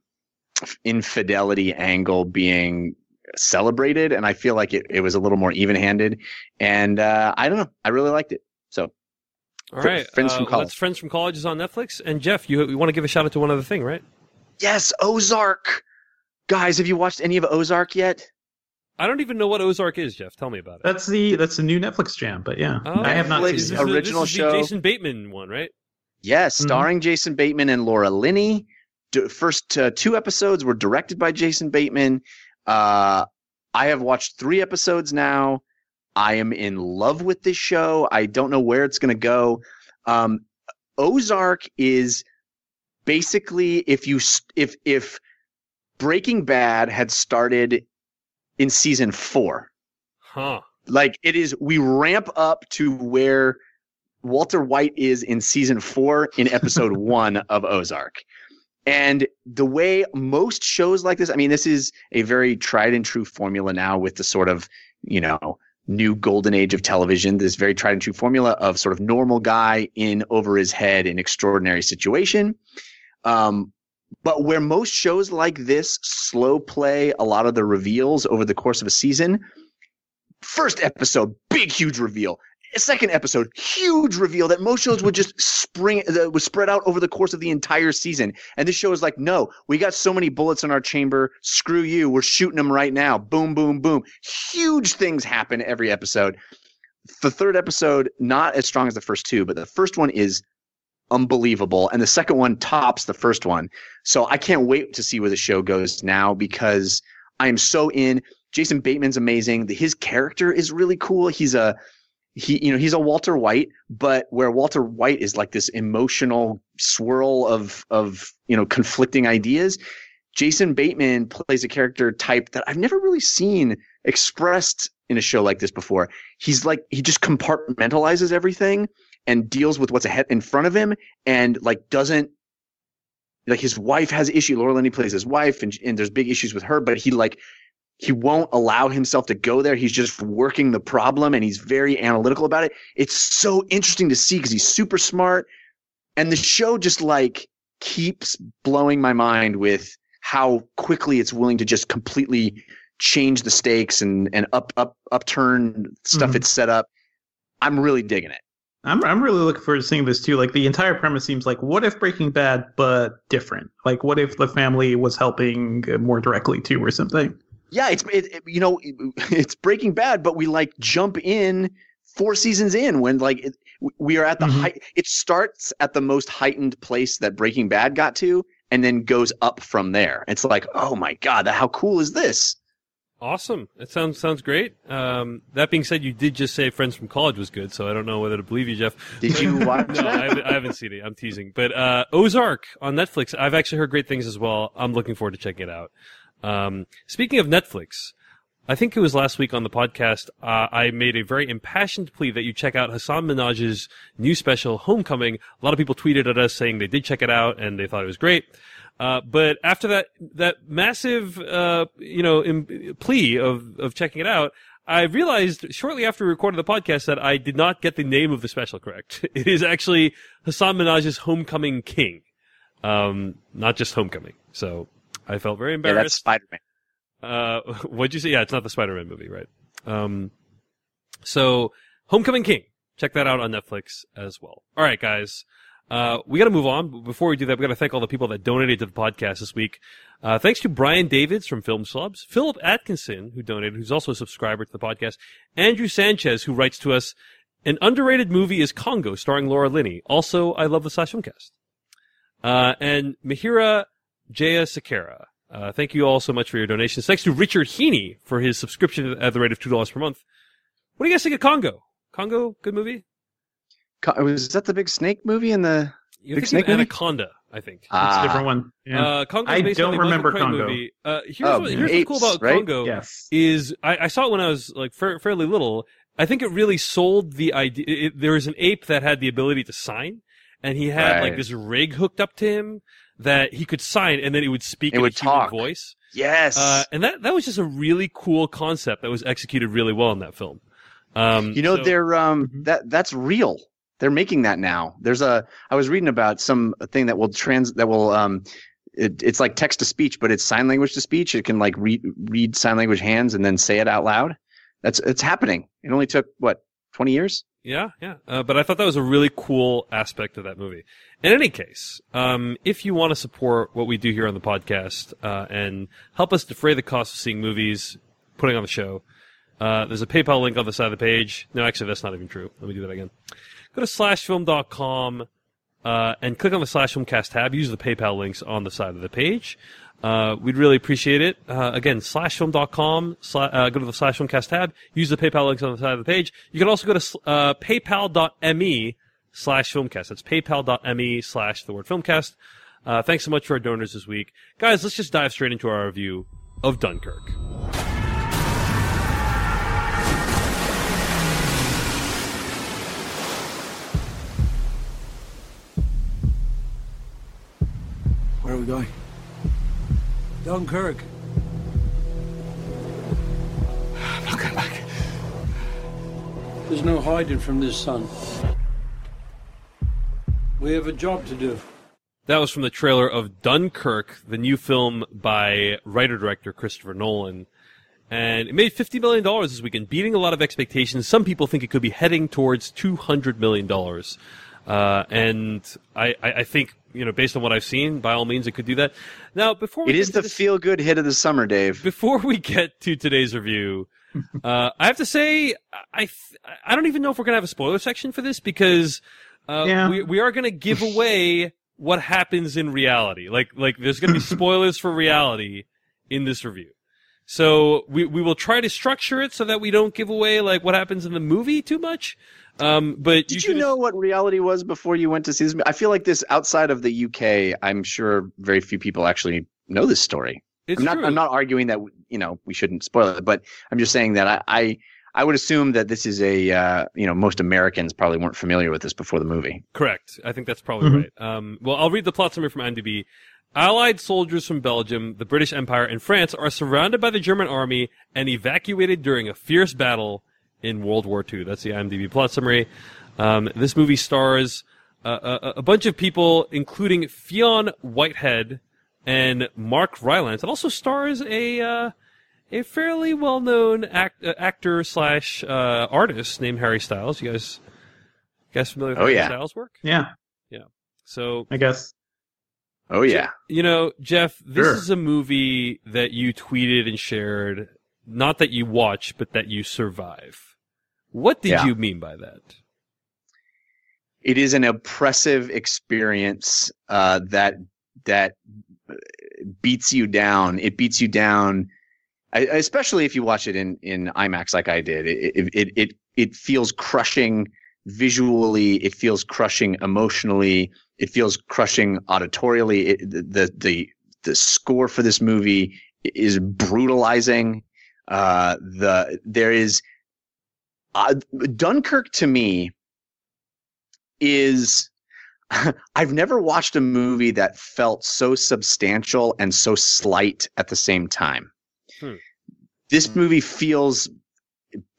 S6: infidelity angle being celebrated and i feel like it, it was a little more even-handed. And uh i don't know. I really liked it. So
S4: All
S6: Fr-
S4: right,
S6: Friends
S4: uh,
S6: from
S4: well,
S6: College.
S4: that's Friends from College is on Netflix. And Jeff, you you want to give a shout out to one other thing, right?
S6: Yes, Ozark. Guys, have you watched any of Ozark yet?
S4: I don't even know what Ozark is, Jeff. Tell me about it.
S5: That's the that's the new Netflix jam. But yeah,
S4: Oh,
S5: I have not
S6: Netflix
S5: seen
S4: This
S5: it.
S4: is
S5: yet.
S4: the-
S6: original
S4: this is
S6: show.
S4: the Jason Bateman one, right?
S6: Yes,
S5: Mhm.
S6: starring Jason Bateman and Laura Linney. D- first uh, two episodes were directed by Jason Bateman. Uh, I have watched three episodes now. I am in love with this show. I don't know where it's going to go. Um, Ozark is basically if you if if Breaking Bad had started in season four,
S4: Huh.
S6: like it is we ramp up to where Walter White is in season 4 in episode 1 of Ozark. And the way most shows like this, I mean this is a very tried and true formula now with the sort of, you know, new golden age of television, this very tried and true formula of sort of normal guy in over his head in extraordinary situation. Um, but where most shows like this slow play a lot of the reveals over the course of a season, first episode, big, huge reveal. Second episode, huge reveal that most shows would just spring that would spread out over the course of the entire season. And this show is like, no, we got so many bullets in our chamber. Screw you. We're shooting them right now. Boom, boom, boom. Huge things happen every episode. The third episode, not as strong as the first two, but the first one is unbelievable. And the second one tops the first one. So I can't wait to see where the show goes now because I am so in. Jason Bateman's amazing. His character is really cool. He's a he you know he's a Walter White, but where Walter White is like this emotional swirl of of you know conflicting ideas, Jason Bateman plays a character type that I've never really seen expressed in a show like this before. He's like he just compartmentalizes everything and deals with what's ahead in front of him and like doesn't like his wife has issue. Laura Linney plays his wife and, and there's big issues with her, but he like he won't allow himself to go there. He's just working the problem and he's very analytical about it. It's so interesting to see because he's super smart. And the show just like keeps blowing my mind with how quickly it's willing to just completely change the stakes and, and up, up, upturn stuff
S5: Mhm.
S6: it's set up. I'm really digging it.
S5: I'm I'm really looking forward to seeing this too. Like the entire premise seems like what if Breaking Bad but different? Like what if the family was helping more directly too or something?
S6: Yeah, it's it, it- you know it's Breaking Bad, but we like jump in four seasons in when like it, we are at the
S5: Mhm.
S6: height. It starts at the most heightened place that Breaking Bad got to, and then goes up from there. It's like, oh my god, how cool is this?
S4: Awesome. That sounds sounds great. Um, that being said, you did just say Friends from College was good, so I don't know whether to believe you, Jeff.
S6: Did you watch
S4: No, I haven't, I haven't seen it. I'm teasing. But uh, Ozark on Netflix, I've actually heard great things as well. I'm looking forward to checking it out. Um, speaking of Netflix, I think it was last week on the podcast, uh, I made a very impassioned plea that you check out Hasan Minhaj's new special, Homecoming. A lot of people tweeted at us saying they did check it out and they thought it was great. Uh, but after that, that massive, uh, you know, Im- plea of, of checking it out, I realized shortly after we recorded the podcast that I did not get the name of the special correct. It is actually Hasan Minhaj's Homecoming King. Um, not just Homecoming. So I felt very
S6: Yeah,
S4: embarrassed.
S6: that's Spider Man.
S4: Uh, what'd you say? Yeah, it's not the Spider-Man movie, right? Um, so Homecoming King. Check that out on Netflix as well. All right, guys. Uh, we gotta move on. Before we do that, we gotta thank all the people that donated to the podcast this week. Uh, thanks to Brian Davids from Film Slubs, Philip Atkinson, who donated, who's also a subscriber to the podcast, Andrew Sanchez, who writes to us, an underrated movie is Congo, starring Laura Linney. Also, I love the Slash Filmcast. Uh, and Mahira Jaya Sakara. Uh, thank you all so much for your donations. Thanks to Richard Heaney for his subscription at the rate of $2 per month. What do you guys think of Congo? Congo, good movie?
S6: Co- Was that the big snake movie in the?
S4: You're
S6: Big snake movie?
S4: Anaconda, I think.
S5: It's
S6: Ah.
S5: a different one. Yeah.
S4: Uh, Congo
S5: I don't
S4: on
S5: remember Congo.
S4: movie. Uh, here's
S6: Oh,
S4: what, here's what's cool about
S6: right?
S4: Congo
S5: yes.
S4: is I, I saw it when I was like fair, fairly little. I think it really sold the idea. It, there was an ape that had the ability to sign, and he had like this rig hooked up to him that he could sign, and then it would speak
S6: It
S4: in
S6: would
S4: a human
S6: talk.
S4: voice.
S6: Yes.
S4: Uh, and that that was just a really cool concept that was executed really well in that film. Um,
S6: You know,
S4: so-
S6: they're um
S5: Mhm.
S6: that that's real. They're making that now. There's a I was reading about some thing that will trans that will um it, it's like text to speech, but it's sign language to speech. It can like read read sign language hands and then say it out loud. That's it's happening. It only took what twenty years.
S4: Yeah, yeah. Uh, but I thought that was a really cool aspect of that movie. In any case, um, if you want to support what we do here on the podcast uh, and help us defray the cost of seeing movies, putting on the show, uh, there's a PayPal link on the side of the page. No, actually, that's not even true. Let me do that again. Go to slashfilm.com uh, and click on the slash filmcast tab. Use the PayPal links on the side of the page. Uh, we'd really appreciate it. Uh, again, slashfilm.com, sla- uh, go to the slash filmcast tab, use the PayPal links on the side of the page. You can also go to uh, paypal.me slash filmcast. That's paypal.me slash the word filmcast. Uh, thanks so much for our donors this week. Guys, let's just dive straight into our review of Dunkirk.
S3: Where are we going? Dunkirk. I'm not going back. There's no hiding from this, son. We have a job to do.
S4: That was from the trailer of Dunkirk, the new film by writer director Christopher Nolan. And it made $50 million this weekend, beating a lot of expectations. Some people think it could be heading towards $200 million. Uh, and I, I, I think, you know, based on what I've seen, by all means, it could do that. Now, before we
S6: It
S4: get
S6: is
S4: to
S6: the
S4: this-
S6: feel good hit of the summer, Dave.
S4: before we get to today's review, uh, I have to say, I th- I don't even know if we're gonna have a spoiler section for this because uh,
S5: Yeah.
S4: we we are gonna give away what happens in reality. Like like there's gonna be spoilers for reality in this review. So we we will try to structure it so that we don't give away like what happens in the movie too much. Um, but
S6: Did you
S4: can-
S6: know what reality was before you went to see this? I feel like this outside of the UK. I'm sure very few people actually know this story.
S4: It's
S6: I'm not.
S4: true.
S6: I'm not arguing that you know we shouldn't spoil it, but I'm just saying that I I, I would assume that this is a uh, you know most Americans probably weren't familiar with this before the movie.
S4: Correct. I think that's probably
S5: Mhm.
S4: right. Um, well, I'll read the plot summary from IMDb. Allied soldiers from Belgium, the British Empire, and France are surrounded by the German army and evacuated during a fierce battle in World War II. That's the IMDb plot summary. Um, this movie stars uh, a, a bunch of people, including Fionn Whitehead and Mark Rylance. It also stars a uh, a fairly well known act, uh, actor slash uh, artist named Harry Styles. You guys, you guys familiar with
S6: Oh,
S4: Harry
S6: yeah.
S4: Styles' work?
S5: Yeah,
S4: So
S5: I guess.
S6: Oh yeah.
S4: you know, Jeff, this
S5: Sure.
S4: is a movie that you tweeted and shared, not that you watch, but that you survive. What did
S6: Yeah.
S4: you mean by that?
S6: it is an oppressive experience uh, that that beats you down. It beats you down, especially if you watch it in in IMAX like I did. It it it it, feels crushing visually. It feels crushing emotionally. It feels crushing auditorially. It, the, the the the score for this movie is brutalizing. Uh, the there is uh, Dunkirk to me is I've never watched a movie that felt so substantial and so slight at the same time.
S4: Hmm.
S6: This movie feels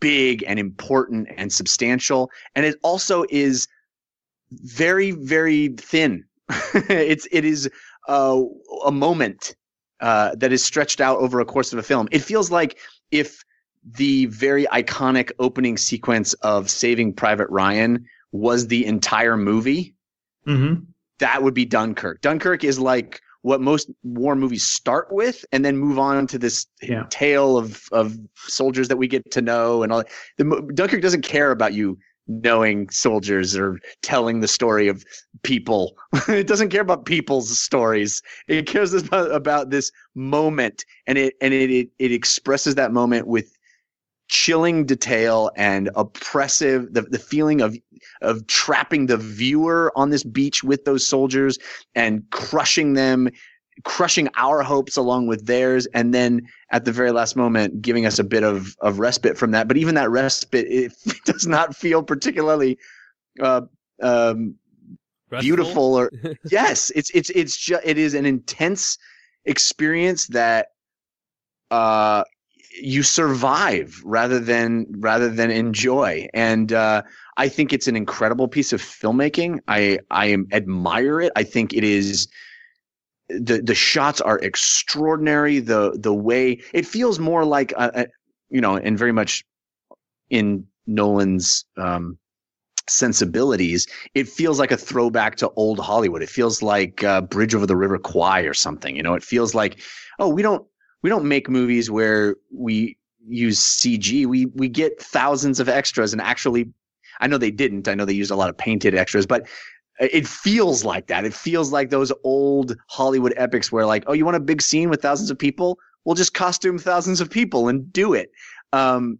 S6: big and important and substantial, and it also is very, very thin. it's it is uh, a moment uh, that is stretched out over a course of a film. It feels like if the very iconic opening sequence of Saving Private Ryan was the entire movie,
S5: hmm
S6: that would be Dunkirk. Dunkirk is like what most war movies start with and then move on to this
S5: Yeah.
S6: tale of of soldiers that we get to know and all the Dunkirk doesn't care about you knowing soldiers or telling the story of people. it doesn't care about people's stories. It cares about, about this moment and it and it, it it expresses that moment with chilling detail and oppressive the, the feeling of of trapping the viewer on this beach with those soldiers and crushing them crushing our hopes along with theirs and then at the very last moment giving us a bit of of respite from that. But even that respite it does not feel particularly uh, um, beautiful or yes it's it's it's just it is an intense experience that uh you survive rather than rather than enjoy. And uh i think it's an incredible piece of filmmaking. I i admire it. I think it is the the shots are extraordinary. The the way it feels more like a, a, you know and very much in nolan's um sensibilities it feels like a throwback to old hollywood. It feels like uh, bridge over the river kwai or something you know? It feels like oh we don't we don't make movies where we use cg we we get thousands of extras and actually i know they didn't. I know they used a lot of painted extras but it feels like that. It feels like those old hollywood epics where like oh you want a big scene with thousands of people? We'll just costume thousands of people and do it. Um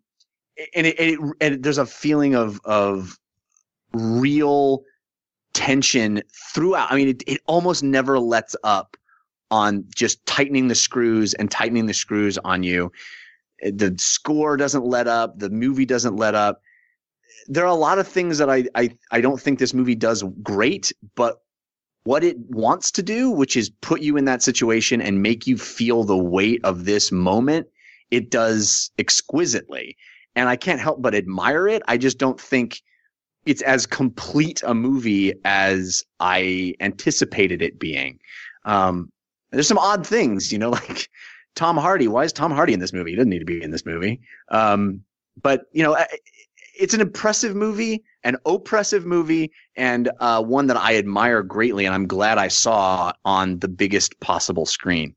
S6: and it, it, and there's a feeling of of real tension throughout. I mean, it, it almost never lets up on just tightening the screws and tightening the screws on you. The score doesn't let up. The movie doesn't let up. There are a lot of things that I, I, I don't think this movie does great, but what it wants to do, which is put you in that situation and make you feel the weight of this moment, it does exquisitely. And I can't help but admire it. I just don't think it's as complete a movie as I anticipated it being. Um, there's some odd things, you know, like Tom Hardy. Why is Tom Hardy in this movie? He doesn't need to be in this movie. Um, but you know, it's an impressive movie, an oppressive movie, and uh, one that I admire greatly, and I'm glad I saw on the biggest possible screen.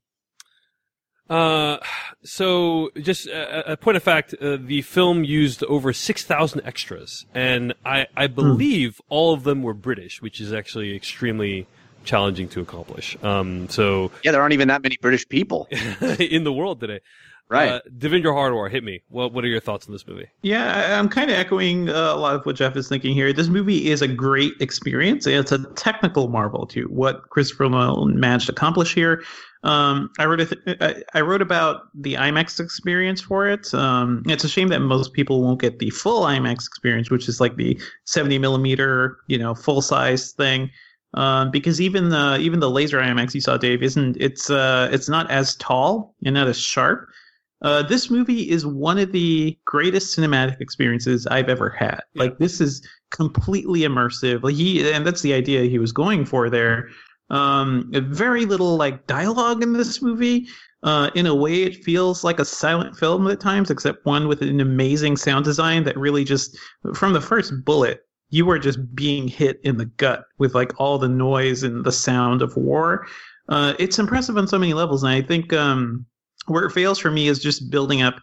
S4: Uh, so just a, a point of fact, uh, the film used over 6,000 extras, and I, I believe all of them were British, which is actually extremely challenging to accomplish. Um, so
S6: Yeah, there aren't even that many British people,
S4: in the world today.
S6: right?
S4: Uh, Devindra Hardawar, hit me. What, what are your thoughts on this movie?
S5: Yeah, I- I'm kind of echoing uh, a lot of what Jeff is thinking here. This movie is a great experience. It's a technical marvel to what Christopher Nolan managed to accomplish here. Um, I wrote a th- I- I wrote about the IMAX experience for it. Um, it's a shame that most people won't get the full IMAX experience, which is like the 70 millimeter, you know, full size thing. Um, because even the even the laser IMAX you saw, Dave, isn't it's uh it's not as tall and not as sharp. Uh, this movie is one of the greatest cinematic experiences I've ever had.
S4: Yeah.
S5: Like this is completely immersive. Like he, and that's the idea he was going for there. Um, very little like dialogue in this movie. Uh, in a way, it feels like a silent film at times, except one with an amazing sound design that really just, from the first bullet, you are just being hit in the gut with like all the noise and the sound of war. Uh, it's impressive on so many levels, and I think um, where it fails for me is just building up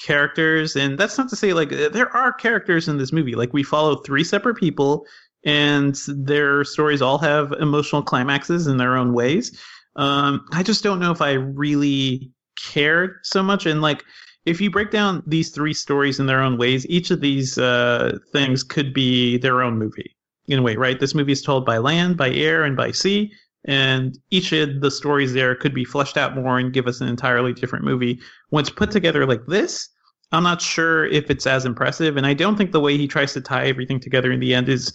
S5: characters and that's not to say like there are characters in this movie like we follow three separate people and their stories all have emotional climaxes in their own ways um i just don't know if i really cared so much and like if you break down these three stories in their own ways each of these uh things could be their own movie in a way right this movie is told by land by air and by sea and each of the stories there could be fleshed out more and give us an entirely different movie. It's put together like this, I'm not sure if it's as impressive, and I don't think the way he tries to tie everything together in the end is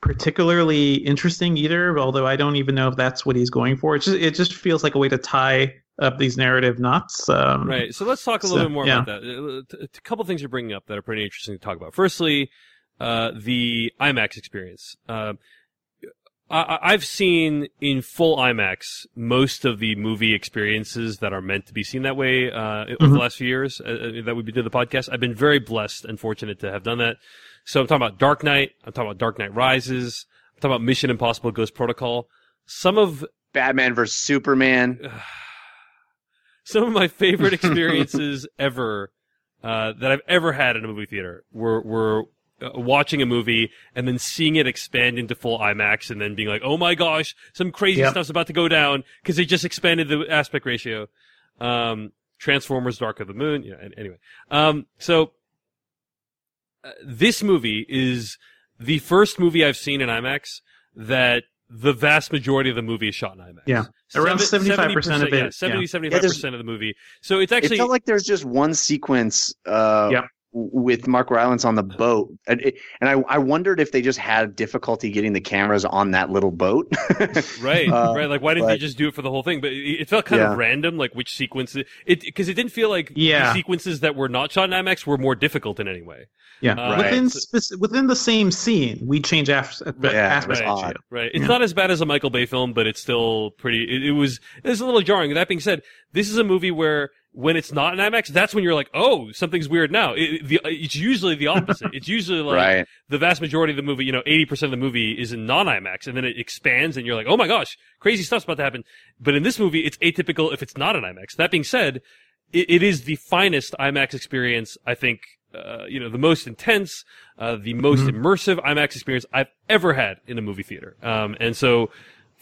S5: particularly interesting either. Although I don't even know if that's what he's going for. It just it just feels like a way to tie up these narrative knots. Um,
S4: Right. So let's talk a little
S5: So,
S4: bit more about that. Uh, A couple things you're bringing up that are pretty interesting to talk about. Firstly, uh, the IMAX experience. Uh, I, I've seen in full IMAX most of the movie experiences that are meant to be seen that way uh, over the
S5: Mhm.
S4: last few years uh, uh, that we've been doing the podcast. I've been very blessed and fortunate to have done that. So I'm talking about Dark Knight. I'm talking about Dark Knight Rises. I'm talking about Mission Impossible Ghost Protocol. Some of
S6: Batman versus Superman.
S4: Some of my favorite experiences ever uh, that I've ever had in a movie theater were were uh, watching a movie and then seeing it expand into full IMAX and then being like, "Oh my gosh, some crazy
S5: Yep.
S4: stuff's about to go down" because they just expanded the aspect ratio. Um, Transformers: Dark of the Moon. Yeah. an- Anyway, um, so uh, this movie is the first movie I've seen in IMAX that the vast majority of the movie is shot in IMAX.
S5: Yeah. Around 75% of it,
S4: Yeah,
S5: yeah.
S4: 75%
S6: Yeah, there's-
S4: of the movie. So it's
S6: It
S4: actually
S6: felt like there's just one sequence uh,
S5: Yep.
S6: W- with Mark Rylance on the boat, and, it, and I, I wondered if they just had difficulty getting the cameras on that little boat.
S4: right,
S6: Uh,
S4: right. Like, why didn't they just do it for the whole thing? But it, it felt kind
S6: Yeah.
S4: of random, like which sequence it because it, didn't feel like
S5: Yeah.
S4: the sequences that were not shot in IMAX were more difficult in any way.
S5: Yeah,
S4: Uh,
S5: within
S4: Right.
S5: spec- within the same scene, we change af-
S6: Yeah,
S5: aspect
S6: right.
S5: ratio.
S6: odd.
S4: Right. It's
S5: Yeah.
S4: not as bad as a Michael Bay film, but it's still pretty. It, it was. It's a little jarring. That being said, this is a movie where when it's not in IMAX, that's when you're like, oh, something's weird now. It, the, it's usually the opposite. it's usually like
S6: right.
S4: the vast majority of the movie, you know, 80% of the movie is in non-IMAX and then it expands and you're like, oh my gosh, crazy stuff's about to happen. But in this movie, it's atypical if it's not an IMAX. That being said, it, it is the finest IMAX experience, I think, uh, you know, the most intense, uh, the most
S5: Mhm.
S4: immersive IMAX experience I've ever had in a movie theater. Um, and so,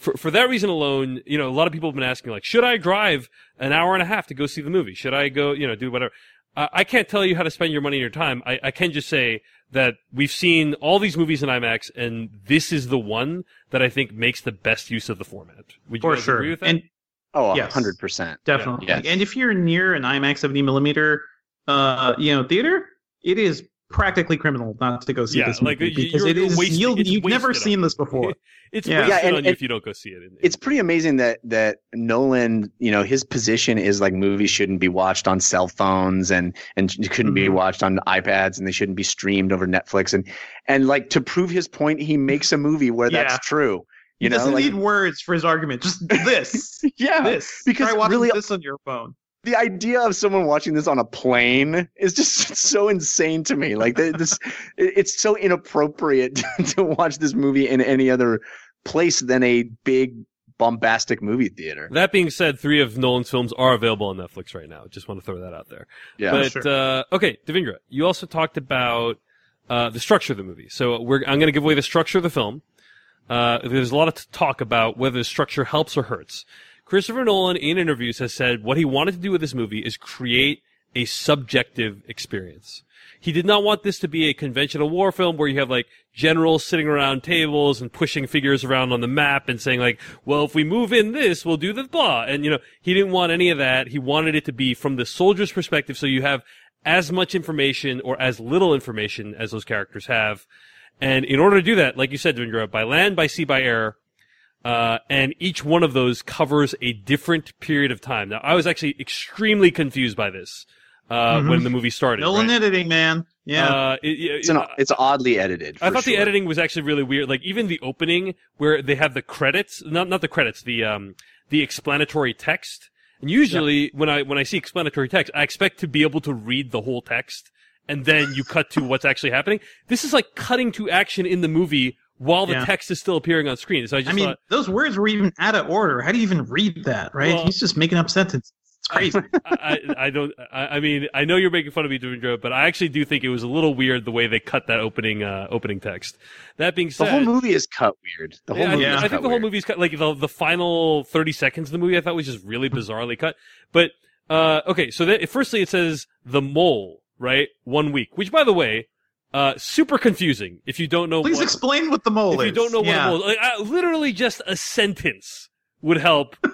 S4: for, for that reason alone, you know, a lot of people have been asking, like, should I drive an hour and a half to go see the movie? Should I go, you know, do whatever? Uh, I can't tell you how to spend your money and your time. I, I can just say that we've seen all these movies in IMAX, and this is the one that I think makes the best use of the format. Would
S5: For
S4: guys
S5: sure.
S4: agree with that?
S5: And
S6: Oh,
S5: Yes.
S6: hundred percent.
S5: Definitely.
S6: Yeah.
S5: And if you're near an IMAX 70 millimeter, uh, you know, theater, it is practically criminal not to go see
S4: Yeah,
S5: this movie
S4: you-
S5: because
S4: you're- you're
S5: is
S4: wasting-
S5: you'll,
S4: it's
S5: you've never
S4: wasted on
S5: seen this before.
S4: It's
S5: Yeah.
S6: Yeah, and-
S4: on you
S6: and-
S4: if you don't go see it. And-
S6: It's pretty amazing that that Nolan, you know, his position is like movies shouldn't be watched on cell phones and and couldn't be
S5: Mhm.
S6: watched on iPads and they shouldn't be streamed over Netflix and and like to prove his point, he makes a movie where
S5: Yeah.
S6: that's true.
S5: He
S6: You know,
S5: doesn't
S6: like,
S5: need words for his argument. Just this,
S6: yeah,
S5: this.
S6: because
S5: Try watching
S6: really-
S5: this on your phone.
S6: The idea of someone watching this on a plane is just so insane to me. Like this, it's so inappropriate to watch this movie in any other place than a big bombastic movie theater.
S4: That being said, three of Nolan's films are available on Netflix right now. Just want to throw that out there.
S6: Yeah,
S4: but
S5: sure.
S4: uh, okay, Devindra, you also talked about uh, the structure of the movie. So we're I'm going to give away the structure of the film. Uh, there's a lot of talk about whether the structure helps or hurts. Christopher Nolan, in interviews, has said what he wanted to do with this movie is create a subjective experience. He did not want this to be a conventional war film where you have like generals sitting around tables and pushing figures around on the map and saying like, well, if we move in this, we'll do the blah. And you know, he didn't want any of that. He wanted it to be from the soldier's perspective. So you have as much information or as little information as those characters have. And in order to do that, like you said, by land, by sea, by air, uh, and each one of those covers a different period of time. Now, I was actually extremely confused by this uh,
S5: Mhm.
S4: when the movie started.
S5: Nolan
S4: right?
S5: editing, man. Yeah.
S4: Uh, it- it-
S6: it's an, it's oddly edited.
S4: I
S6: for
S4: thought the editing was actually really weird. Like even the opening where they have the credits, not not the credits, the um the explanatory text. And usually when I when I see explanatory text, I expect to be able to read the whole text and then you cut to what's actually happening. This is like cutting to action in the movie while the
S5: Yeah.
S4: text is still appearing on screen. So I just
S5: I mean,
S4: thought
S5: those words were even out of order. How do you even read that, right?
S4: Well-
S5: He's just making up sentences. It's crazy.
S4: I, I I don't. I, I mean, I know you're making fun of me, Devindra, but I actually do think it was a little weird the way they cut that opening uh, opening text. That being said, The
S6: whole movie is cut weird. The whole
S4: yeah, I,
S6: movie
S4: think-
S6: is
S4: I
S6: cut
S4: think the whole
S6: weird.
S4: movie's cut like the the final thirty seconds of the movie. I thought was just really bizarrely cut. But uh, okay, so that, firstly it says the mole, right? One week, which by the way, uh, super confusing if you don't know.
S5: Please
S4: what,
S5: explain what the mole
S4: if
S5: is.
S4: you don't know
S5: yeah.
S4: what a mole, like, uh, literally just a sentence would help.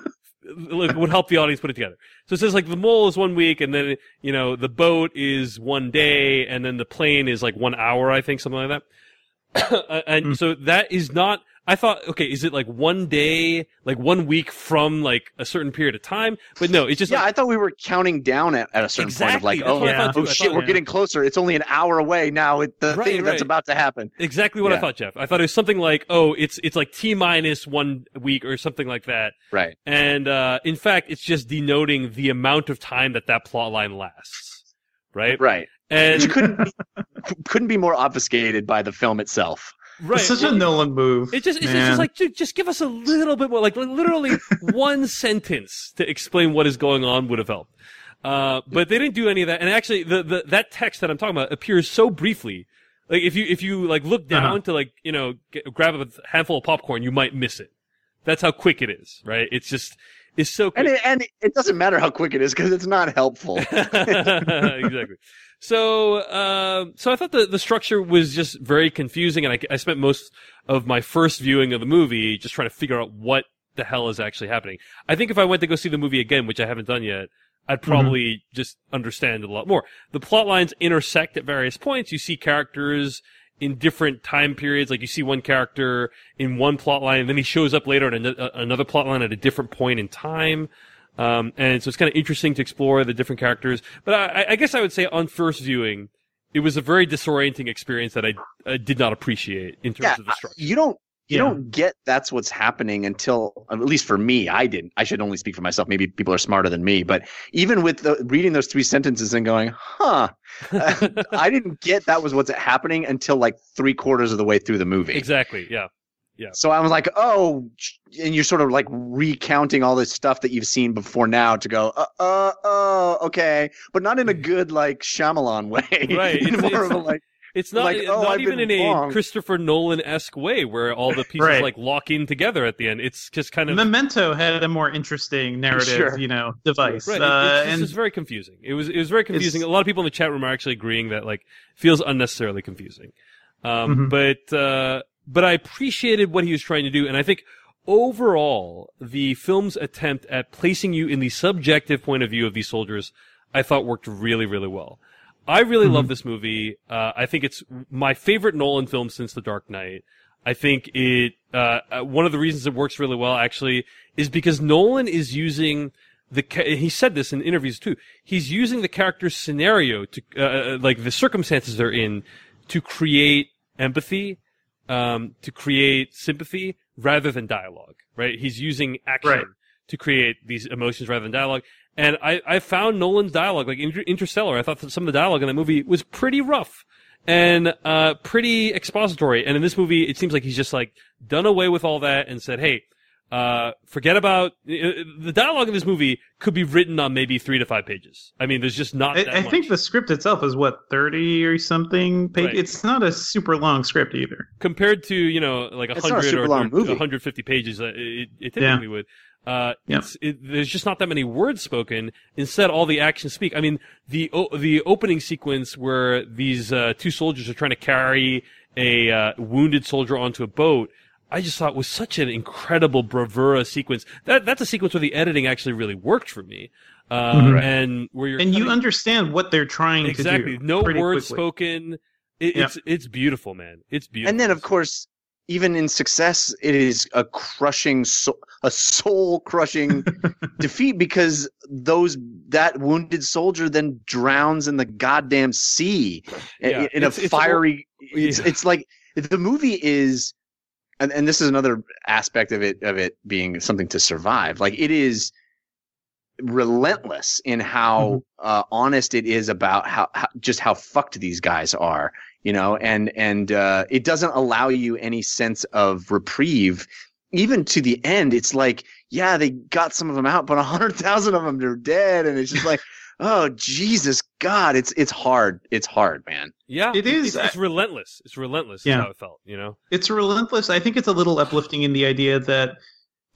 S4: like, would help the audience put it together. So it says like the mole is one week, and then you know the boat is one day, and then the plane is like one hour, I think, something like that. Uh, and
S5: Hmm.
S4: so that is not. I thought, okay, is it like one day, like one week from like a certain period of time? But no, it's just
S6: Yeah,
S4: like,
S6: I thought we were counting down at, at a certain point of like,
S4: Exactly,
S6: oh,
S5: thought
S6: oh shit,
S4: thought-
S6: we're
S5: yeah.
S6: getting closer. It's only an hour away now. It, the
S4: Right,
S6: thing that's about to happen.
S4: exactly what I thought, Jeff. I thought it was something like, oh, it's it's like t minus one week or something like that.
S6: Right.
S4: And uh, in fact, it's just denoting the amount of time that that plot line lasts, right?
S6: Right.
S4: And
S6: Which couldn't be, couldn't be more obfuscated by the film itself.
S4: Right,
S5: It's such
S4: well,
S5: a Nolan move.
S4: It just, it's
S5: man.
S4: just like, ju- just give us a little bit more, like literally one sentence to explain what is going on would have helped. Uh, but they didn't do any of that. And actually, the, the, that text that I'm talking about appears so briefly. Like, if you, if you, like, look down
S5: Uh-huh.
S4: to, like, you know, get, grab a handful of popcorn, you might miss it. That's how quick it is, right? It's just, it's so quick.
S6: And it, and it doesn't matter how quick it is because it's not helpful.
S4: exactly. So, uh, so I thought the, the structure was just very confusing, and I, I spent most of my first viewing of the movie just trying to figure out what the hell is actually happening. I think if I went to go see the movie again, which I haven't done yet, I'd probably just understand it a lot more. The plot lines intersect at various points. You see characters in different time periods. Like you see one character in one plot line, and then he shows up later in ano- another plot line at a different point in time. Um, and so it's kind of interesting to explore the different characters. But I, I guess I would say on first viewing, it was a very disorienting experience that I, I did not appreciate in terms
S6: yeah,
S4: of the structure.
S6: you don't you
S5: Yeah.
S6: don't get that's what's happening until at least for me I didn't. I should only speak for myself. Maybe people are smarter than me, but even with the, reading those three sentences and going, "Huh." I didn't get that was what's happening until like 3 quarters of the way through the movie.
S4: Exactly. Yeah.
S6: So I was like, "Oh," and you're sort of like recounting all this stuff that you've seen before now to go, "Uh, uh, uh, okay," but not in a good like Shyamalan way.
S4: Right,
S6: In
S4: it's-
S6: more
S4: it's-
S6: of a like
S4: It's not
S6: Like, oh,
S4: not
S6: I've
S4: even
S6: been
S4: in a. Christopher Nolan esque way where all the pieces
S5: Right.
S4: like lock in together at the end. It's just kind of
S5: Memento had a more interesting narrative,
S6: Sure.
S5: you know, device.
S4: Right.
S5: Uh,
S4: it, it's
S5: and
S4: just very confusing. It was it was very confusing. A lot of people in the chat room are actually agreeing that like feels unnecessarily confusing. Um,
S5: Mhm.
S4: but uh, but I appreciated what he was trying to do, and I think overall the film's attempt at placing you in the subjective point of view of these soldiers, I thought worked really really well. I really
S5: Mhm.
S4: love this movie. Uh, I think it's my favorite Nolan film since The Dark Knight. I think it, uh, uh, one of the reasons it works really well actually is because Nolan is using the, he said this in interviews too. He's using the character's scenario to, uh, uh, like the circumstances they're in to create empathy, um, to create sympathy rather than dialogue, right? He's using action
S5: Right.
S4: to create these emotions rather than dialogue. And I, I found Nolan's dialogue, like Inter- Interstellar, I thought that some of the dialogue in that movie was pretty rough and, uh, pretty expository. And in this movie, it seems like he's just like done away with all that and said, hey, uh, forget about uh, the dialogue in this movie could be written on maybe three to five pages. I mean, there's just not that
S5: I, I
S4: much.
S5: think the script itself is what thirty or something. Page.
S4: Right.
S5: It's not a super long script either.
S4: compared to you know like a
S6: It's not a
S4: hundred or,
S6: long
S4: or
S6: movie.
S4: 150 pages, uh, it, it
S5: Yeah.
S4: would. Uh,
S5: Yeah.
S4: it's, it, there's just not that many words spoken. Instead, all the actions speak. I mean, the o- the opening sequence where these uh, two soldiers are trying to carry a uh, wounded soldier onto a boat. I just thought it was such an incredible bravura sequence. That that's a sequence where the editing actually really worked for me. Uh,
S5: Mhm.
S4: and where you're
S5: And you understand what they're trying
S4: exactly
S5: to do.
S4: Exactly.
S5: No
S4: words
S5: quickly.
S4: spoken. It,
S5: Yeah.
S4: It's it's beautiful, man. It's beautiful.
S6: And then, of course, even in success, it is a crushing, so- a soul crushing defeat because those that wounded soldier then drowns in the goddamn sea in-
S4: Yeah,
S6: in,
S4: it's-
S6: a
S4: it's
S6: fiery. It's,
S4: yeah.
S6: it's like the movie is, and, and this is another aspect of it of it being something to survive. Like it is relentless in how uh, honest it is about how, how just how fucked these guys are you know? And and uh, it doesn't allow you any sense of reprieve. Even to the end it's like yeah they got some of them out but a hundred thousand of them are dead. And it's just like oh jesus god it's it's hard it's hard man
S4: Yeah,
S5: It is,
S4: It's, it's relentless. It's relentless.
S5: Yeah.
S4: Is how it felt. You know.
S5: it's relentless. I think it's a little uplifting in the idea that,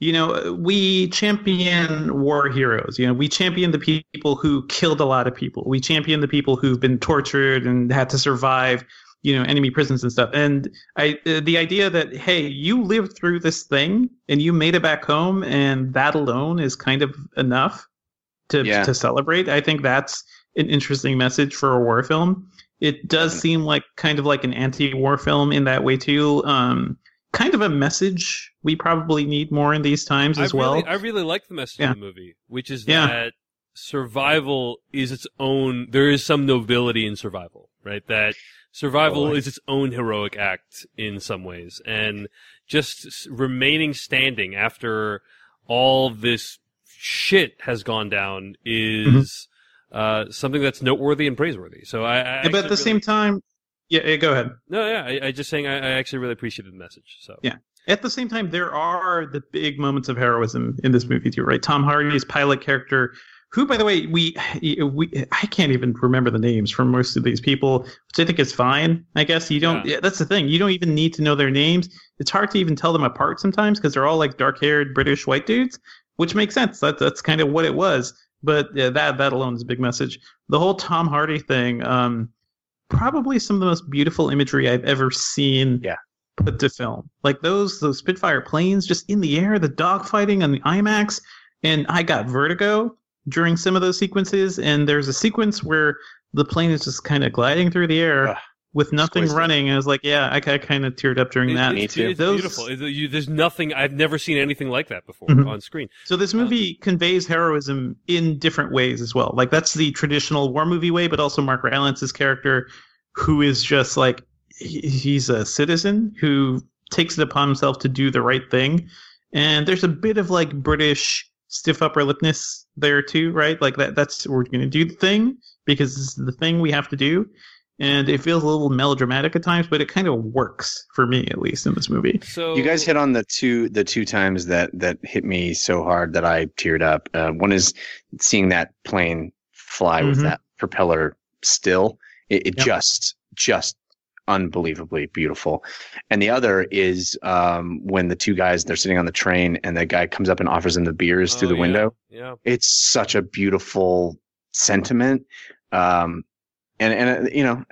S5: you know, we champion war heroes. You know, we champion the people who killed a lot of people. We champion the people who've been tortured and had to survive, you know, enemy prisons and stuff. And I, uh, the idea that hey, you lived through this thing and you made it back home, and that alone is kind of enough to
S6: Yeah.
S5: to celebrate. I think that's an interesting message for a war film. It does seem like kind of like an anti-war film in that way too. Um, kind of a message we probably need more in these times as
S4: I
S5: well.
S4: I really like the message
S5: Yeah.
S4: of the movie, which is
S5: Yeah.
S4: that survival is its own. There is some nobility in survival, right? That survival
S6: Totally.
S4: is its own heroic act in some ways, and just remaining standing after all this shit has gone down is uh, something that's noteworthy and praiseworthy. So I, I
S5: but at the
S4: really-
S5: same time, yeah, yeah, go ahead.
S4: no, yeah, I, I just saying I, I actually really appreciated the message. So
S5: Yeah. At the same time, there are the big moments of heroism in this movie too, right? Tom Hardy's pilot character, who, by the way, we we I can't even remember the names from most of these people, which I think is fine. I guess you don't.
S4: Yeah.
S5: that's the thing. You don't even need to know their names. It's hard to even tell them apart sometimes because they're all like dark-haired British white dudes, which makes sense. That that's kind of what it was. But yeah, that that alone is a big message. The whole Tom Hardy thing, um, probably some of the most beautiful imagery I've ever seen
S6: Yeah.
S5: put to film. Like those those Spitfire planes just in the air, the dogfighting on the IMAX, and I got vertigo during some of those sequences. And there's a sequence where the plane is just kind of gliding through the air
S6: Ugh,
S5: with nothing
S6: exquisite.
S5: running. And I was like, yeah, I, kind of teared up during
S4: It-
S5: that.
S6: Me
S4: It's,
S6: too.
S4: it's
S5: Those-
S4: beautiful. It- you- there's nothing I've never seen anything like that before
S5: Mhm.
S4: on screen.
S5: So this movie conveys heroism in different ways as well. Like that's the traditional war movie way, but also Mark Rylance's character, who is just like he- he's a citizen who takes it upon himself to do the right thing. And there's a bit of like British stiff upper lipness there too, right? Like that that's we're gonna do the thing because this is the thing we have to do. And it feels a little melodramatic at times, but it kind of works for me at least in this movie.
S4: So
S6: You guys hit on the two the two times that that hit me so hard that I teared up. Uh, one is seeing that plane fly with
S5: Mhm.
S6: that propeller still. It, it
S5: Yep.
S6: just just unbelievably beautiful. And the other is um, when the two guys they're sitting on the train and the guy comes up and offers them the beers through
S4: Oh,
S6: the
S4: yeah.
S6: window.
S4: Yeah.
S6: It's such a beautiful sentiment. Um, and and uh, you know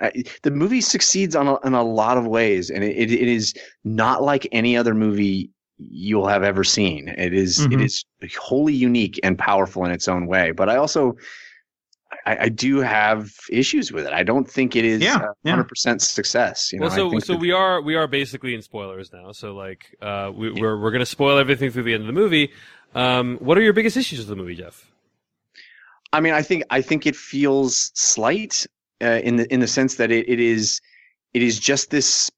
S6: the movie succeeds on a, in a lot of ways, and it, it, it is not like any other movie you'll have ever seen. It is- it
S5: Mhm.
S6: is wholly unique and powerful in its own way. But I also I, I do have issues with it. I don't think it is
S5: Yeah,
S6: a
S5: yeah.
S6: hundred percent success. You know,
S4: well,
S6: I
S4: so
S6: think
S4: so
S6: that-
S4: we are we are basically in spoilers now. So like uh, we, we're we're gonna spoil everything through the end of the movie. Um, what are your biggest issues with the movie, Jeff?
S6: I mean, I think I think it feels slight uh, in the in the sense that it, it is it is just this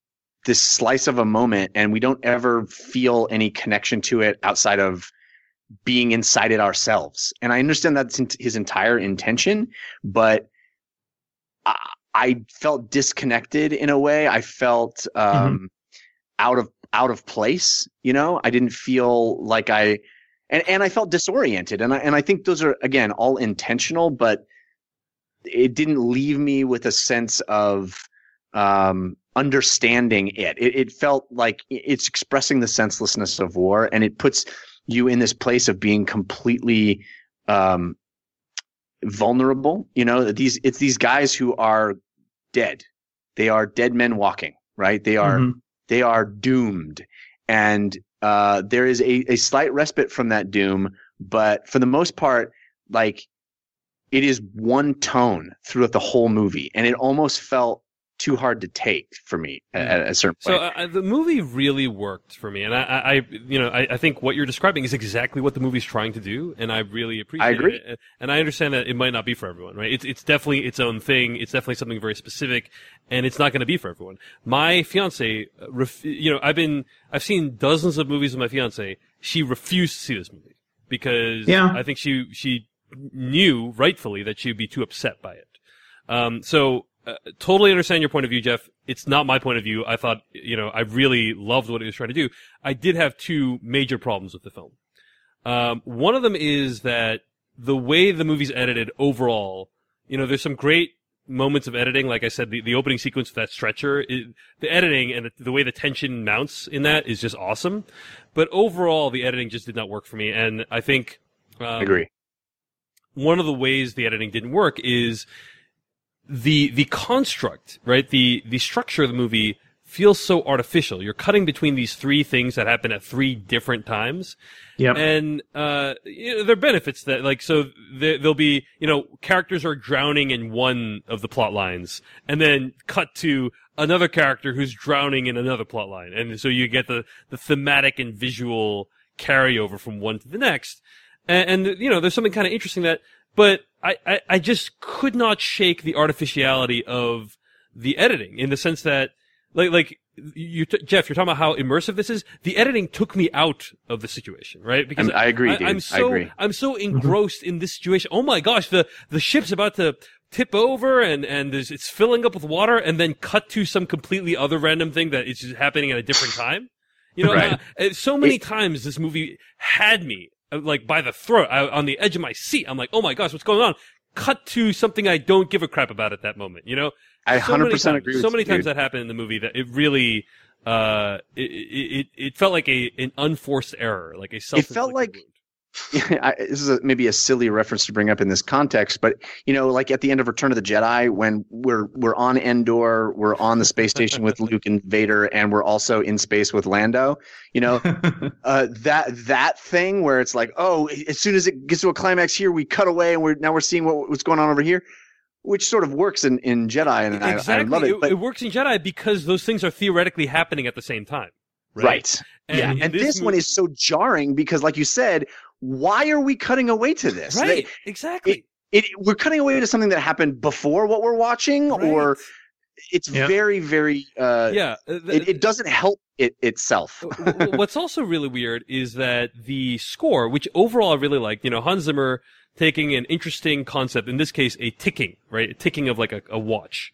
S6: this slice of a moment, and we don't ever feel any connection to it outside of being inside it ourselves. And I understand that's in- his entire intention, but I, I felt disconnected in a way. I felt um, out of out of place. You know, I didn't feel like I and and I felt disoriented, and I and I think those are again all intentional, but it didn't leave me with a sense of um, understanding it. it. It felt like it's expressing the senselessness of war, and it puts you in this place of being completely um, vulnerable. You know, these it's these guys who are dead. They are dead men walking, right? They are
S5: Mhm.
S6: they are doomed and uh, there is a, a slight respite from that doom but for the most part like it is one tone throughout the whole movie and it almost felt too hard to take for me at, at a certain
S4: So
S6: point
S4: uh, the movie really worked for me, and I, I I- you know, I, I think what you're describing is exactly what the movie's trying to do, and I really appreciate I
S6: agree.
S4: it. And I understand that it might not be for everyone, right? It's it's definitely its own thing. It's definitely something very specific, and it's not going to be for everyone. My fiance, uh, ref- you know, I've been I've seen dozens of movies with my fiance. She refused to see this movie because
S5: Yeah.
S4: I think she she knew rightfully that she'd be too upset by it. Um, so uh, totally understand your point of view, Jeff. It's not my point of view. I thought, you know, I really loved what it was trying to do. I did have two major problems with the film. Um, one of them is that the way the movie's edited overall, you know, there's some great moments of editing. Like I said, the, the opening sequence with that stretcher, it, the editing and the, the way the tension mounts in that is just awesome. But overall, the editing just did not work for me. And I think, um,
S6: agree
S4: one of the ways the editing didn't work is the the construct, right? The the structure of the movie feels so artificial. You're cutting between these three things that happen at three different times.
S5: Yep.
S4: And uh, you know, there are benefits that, like, so there, there'll be, you know, characters are drowning in one of the plot lines, and then cut to another character who's drowning in another plot line, and so you get the the thematic and visual carryover from one to the next. And, and you know, there's something kind of interesting that, but I, I I just could not shake the artificiality of the editing in the sense that, like, like you, t- Jeff, you're talking about how immersive this is. The editing took me out of the situation, right? Because
S6: I'm- I agree,
S4: I,
S6: dude.
S4: am
S6: I
S4: so
S6: agree.
S4: I'm so engrossed in this situation. Oh my gosh, the the ship's about to tip over and and there's, it's filling up with water, and then cut to some completely other random thing that is just happening at a different time. You know,
S6: Right.
S4: uh, so many times this movie had me like by the throat, I, on the edge of my seat. I'm like, oh my gosh, what's going on? Cut to something I don't give a crap about at that moment. You know,
S6: i
S4: so many
S6: 100%
S4: times-
S6: agree with
S4: So many
S6: you,
S4: times
S6: dude.
S4: that happened in the movie that it really, uh, it, it, it, it felt like a, an unforced error, like a self It felt
S6: like- I, this is a, maybe a silly reference to bring up in this context, but you know, like at the end of Return of the Jedi, when we're we're on Endor, we're on the space station with Luke and Vader, and we're also in space with Lando. You know, uh, that that thing where it's like, oh, as soon as it gets to a climax here, we cut away, and we're now we're seeing what, what's going on over here, which sort of works in in Jedi, and I, I love it. But
S4: it works in Jedi because those things are theoretically happening at the same time. Right.
S6: right, yeah, and this, one
S4: movie-
S6: is so jarring because, like you said, why are we cutting away to this? They-
S4: right. exactly.
S6: it we're cutting away to something that happened before what we're watching or it's
S5: Yeah.
S6: very very uh
S4: yeah. uh,
S6: it, it doesn't help it itself
S4: W- w- What's also really weird is that the score, which overall I really liked, you know, Hans Zimmer taking an interesting concept, in this case, a ticking, right? A ticking of like a, a watch.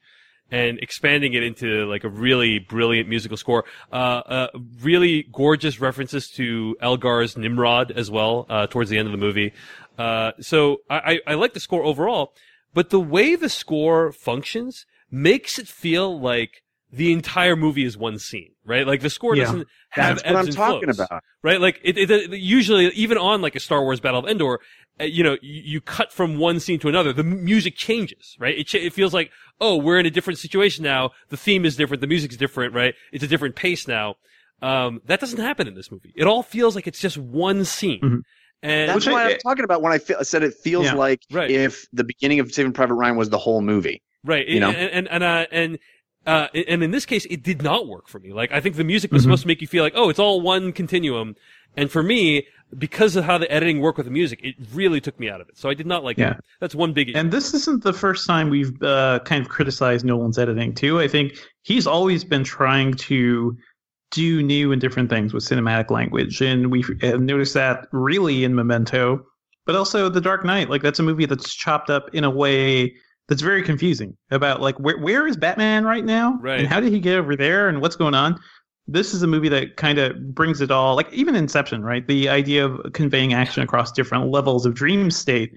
S4: And expanding it into like a really brilliant musical score. Uh, uh, really gorgeous references to Elgar's Nimrod as well, uh, towards the end of the movie. Uh, so I, I, I like the score overall, but the way the score functions makes it feel like the entire movie is one scene, right? Like the score
S5: Yeah.
S4: doesn't have
S6: that's what i'm
S4: and
S6: talking
S4: flows,
S6: about
S4: right? Like it, it, it- usually, even on like a Star Wars Battle of Endor, uh, you know, you, you cut from one scene to another. The m- music changes, right? It, ch- it feels like, oh, we're in a different situation now. The theme is different. The music's different, right? It's a different pace now. Um, that doesn't happen in this movie. It all feels like it's just one scene.
S5: Mhm.
S4: And
S6: That's
S5: Which I-
S6: why I, am talking about when I, fe- I said it feels
S5: Yeah.
S6: like
S4: Right.
S6: if the beginning of Saving Private Ryan was the whole movie.
S4: Right.
S6: You know?
S4: and and and uh, and uh, and in this case, it did not work for me. Like I think the music was
S5: Mhm.
S4: supposed to make you feel like, oh, it's all one continuum, and for me, because of how the editing worked with the music, it really took me out of it. So I did not like
S5: Yeah.
S4: it. That's one big. issue.
S5: And this isn't the first time we've uh, kind of criticized Nolan's editing too. I think he's always been trying to do new and different things with cinematic language, and we have noticed that really in Memento, but also The Dark Knight. Like that's a movie that's chopped up in a way that's very confusing about like where where is Batman right now,
S4: Right.
S5: and how did he get over there, and what's going on. This is a movie that kind of brings it all, like even Inception, right? The idea of conveying action across different levels of dream state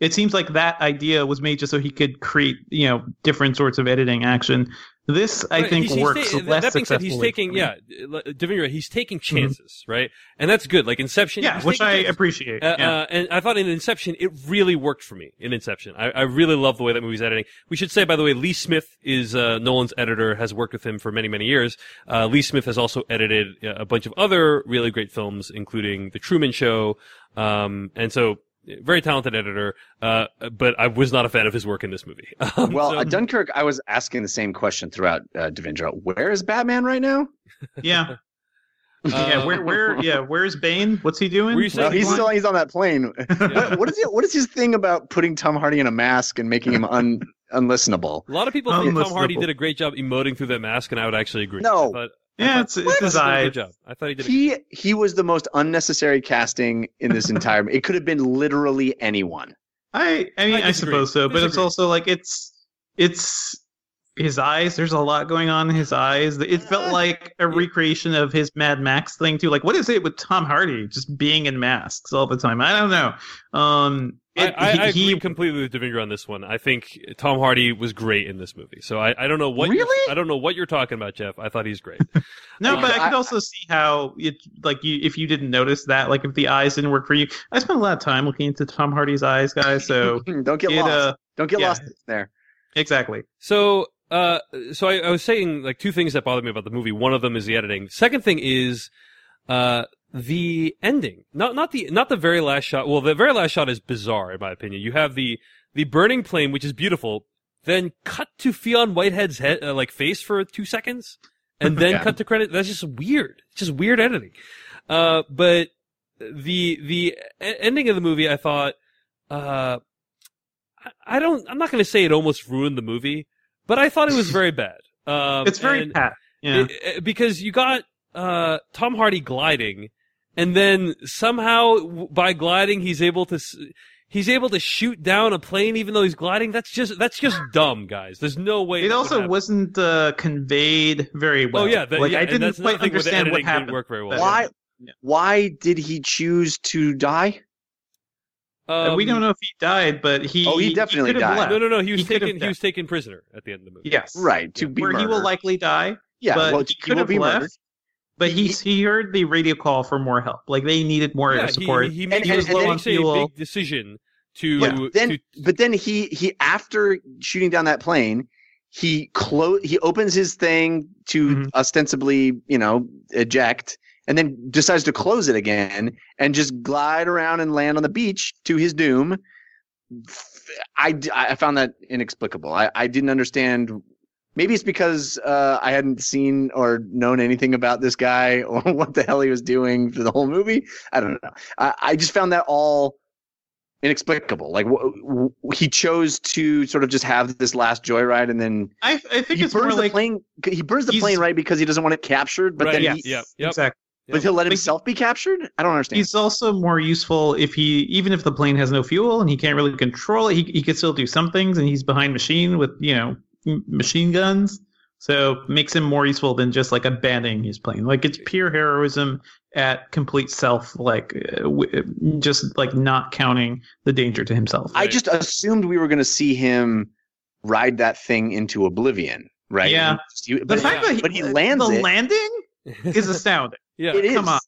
S5: it seems like that idea was made just so he could create you know different sorts of editing action this i
S4: Right,
S5: think
S4: he's- he's
S5: works
S4: ta-
S5: less
S4: that being said, he's taking yeah, Devindra, he's taking chances, right? And that's good. Like Inception,
S5: yeah which i
S4: chances.
S5: appreciate
S4: Uh,
S5: yeah.
S4: uh, and I thought in Inception, it really worked for me in Inception. I, I really love the way that movie's editing. We should say, by the way, Lee Smith is uh, Nolan's editor, has worked with him for many, many years. Uh, Lee Smith has also edited uh, a bunch of other really great films, including The Truman Show. Um, and so, very talented editor, uh, but I was not a fan of his work in this movie. Um,
S6: Well,
S4: so-
S6: uh, Dunkirk, I was asking the same question throughout uh, Devindra. Where is Batman right now?
S5: yeah yeah
S4: uh,
S5: where where yeah where's bane what's he doing
S4: Were you saying
S6: Well, he's
S4: Why?
S6: still he's on that plane. what, what is it? What is his thing about putting Tom Hardy in a mask and making him un, unlistenable?
S4: A lot of people think Tom Hardy did a great job emoting through that mask, and I would actually agree.
S6: No.
S4: I thought,
S5: yeah it's, it's his
S4: he a
S5: eye
S4: good job. I thought he did. A,
S6: He he was the most unnecessary casting in this entire. It could have been literally anyone.
S5: i i mean
S4: I
S5: i, suppose so but it's also like it's it's his eyes there's a lot going on in his eyes it felt like a recreation of his mad max thing too like what is it with tom hardy just being in masks all the time i don't know um it-
S4: I, I, I
S5: he-
S4: agree completely with Devindra on this one. I think Tom Hardy was great in this movie. So I, I don't know what you're-
S6: Really?
S4: I don't know what you're talking about, Jeff. I thought he's great.
S5: No, but I could
S6: I-
S5: also see how it like you if you didn't notice that like if the eyes didn't work for you. I spent a lot of time looking into Tom Hardy's eyes, guys. So
S6: Don't get
S5: it,
S6: lost.
S5: uh,
S6: Don't get
S5: yeah.
S6: lost there.
S5: exactly.
S4: So, uh, so I, I was saying like two things that bothered me about the movie. One of them is the editing. Second thing is, uh, the ending. Not, not the, not the very last shot. Well, the very last shot is bizarre in my opinion. You have the, the burning plane, which is beautiful, then cut to Fionn Whitehead's head, uh, like face for two seconds, and then
S6: Yeah.
S4: cut to credit. That's just weird. It's just weird editing. Uh, but the, the ending of the movie, I thought, uh, I- don't, I'm not going to say it almost ruined the movie, but I thought it was very bad. Um,
S5: It's very pat. Yeah.
S4: it- it- because you got uh, Tom Hardy gliding, and then somehow by gliding he's able to he's able to shoot down a plane even though he's gliding. That's just that's just dumb, guys. There's no way.
S5: it also wasn't uh, conveyed very well.
S4: Oh yeah, that,
S5: like
S4: yeah,
S5: I didn't quite
S4: thing where the
S5: understand what
S4: didn't
S5: happened.
S4: work very well.
S6: Why?
S5: Yeah.
S6: Why did he choose to die?
S5: Uh, we
S4: Um,
S5: don't know if he died, but he
S6: Oh, he definitely
S5: could have
S6: died.
S5: left.
S4: No, no, no. He was
S5: He
S4: taken. He was taken prisoner at the end of the movie.
S5: Yes,
S6: Right to
S4: Yeah.
S6: be
S5: where he will likely die.
S6: yeah,
S5: but
S6: well,
S5: he
S6: he
S5: could
S6: will
S5: have
S6: be
S5: left.
S6: murdered.
S5: But
S6: He-
S5: he heard the radio call for more help. Like they needed more
S4: Yeah,
S5: support.
S4: he, he makes,
S6: And-
S4: he
S6: and- and then-
S4: makes a
S5: fuel.
S4: big decision to,
S6: Yeah, then,
S4: to
S6: but then he he after shooting down that plane, he close he opens his thing to
S5: Mhm.
S6: ostensibly you know eject, and then decides to close it again and just glide around and land on the beach to his doom. I, I found that inexplicable. I, I didn't understand. Maybe it's because uh, I hadn't seen or known anything about this guy or what the hell he was doing for the whole movie. I don't know. I, I just found that all inexplicable. Like w- w- he chose to sort of just have this last joyride, and then
S5: I, I think
S6: he
S5: it's more
S6: burns the
S5: like
S6: plane. He burns the plane right because he doesn't want it captured. But
S4: Right,
S6: then
S4: yeah,
S6: he,
S4: yeah. Yep.
S5: exactly.
S6: but he'll let himself be captured. I don't understand.
S5: He's also more useful if he, even if the plane has no fuel and he can't really control it, he he can still do some things, and he's behind machine with you know m- machine guns. So makes him more useful than just like abandoning his plane. Like it's pure heroism at complete self, like uh, w- just like not counting the danger to himself.
S6: I just assumed we were going to see him ride that thing into oblivion, right?
S5: Yeah.
S6: And he-
S5: the
S6: but,
S5: fact that he,
S6: but he lands
S5: the
S6: it.
S5: landing is astounding.
S4: yeah.
S6: it is.
S5: come on.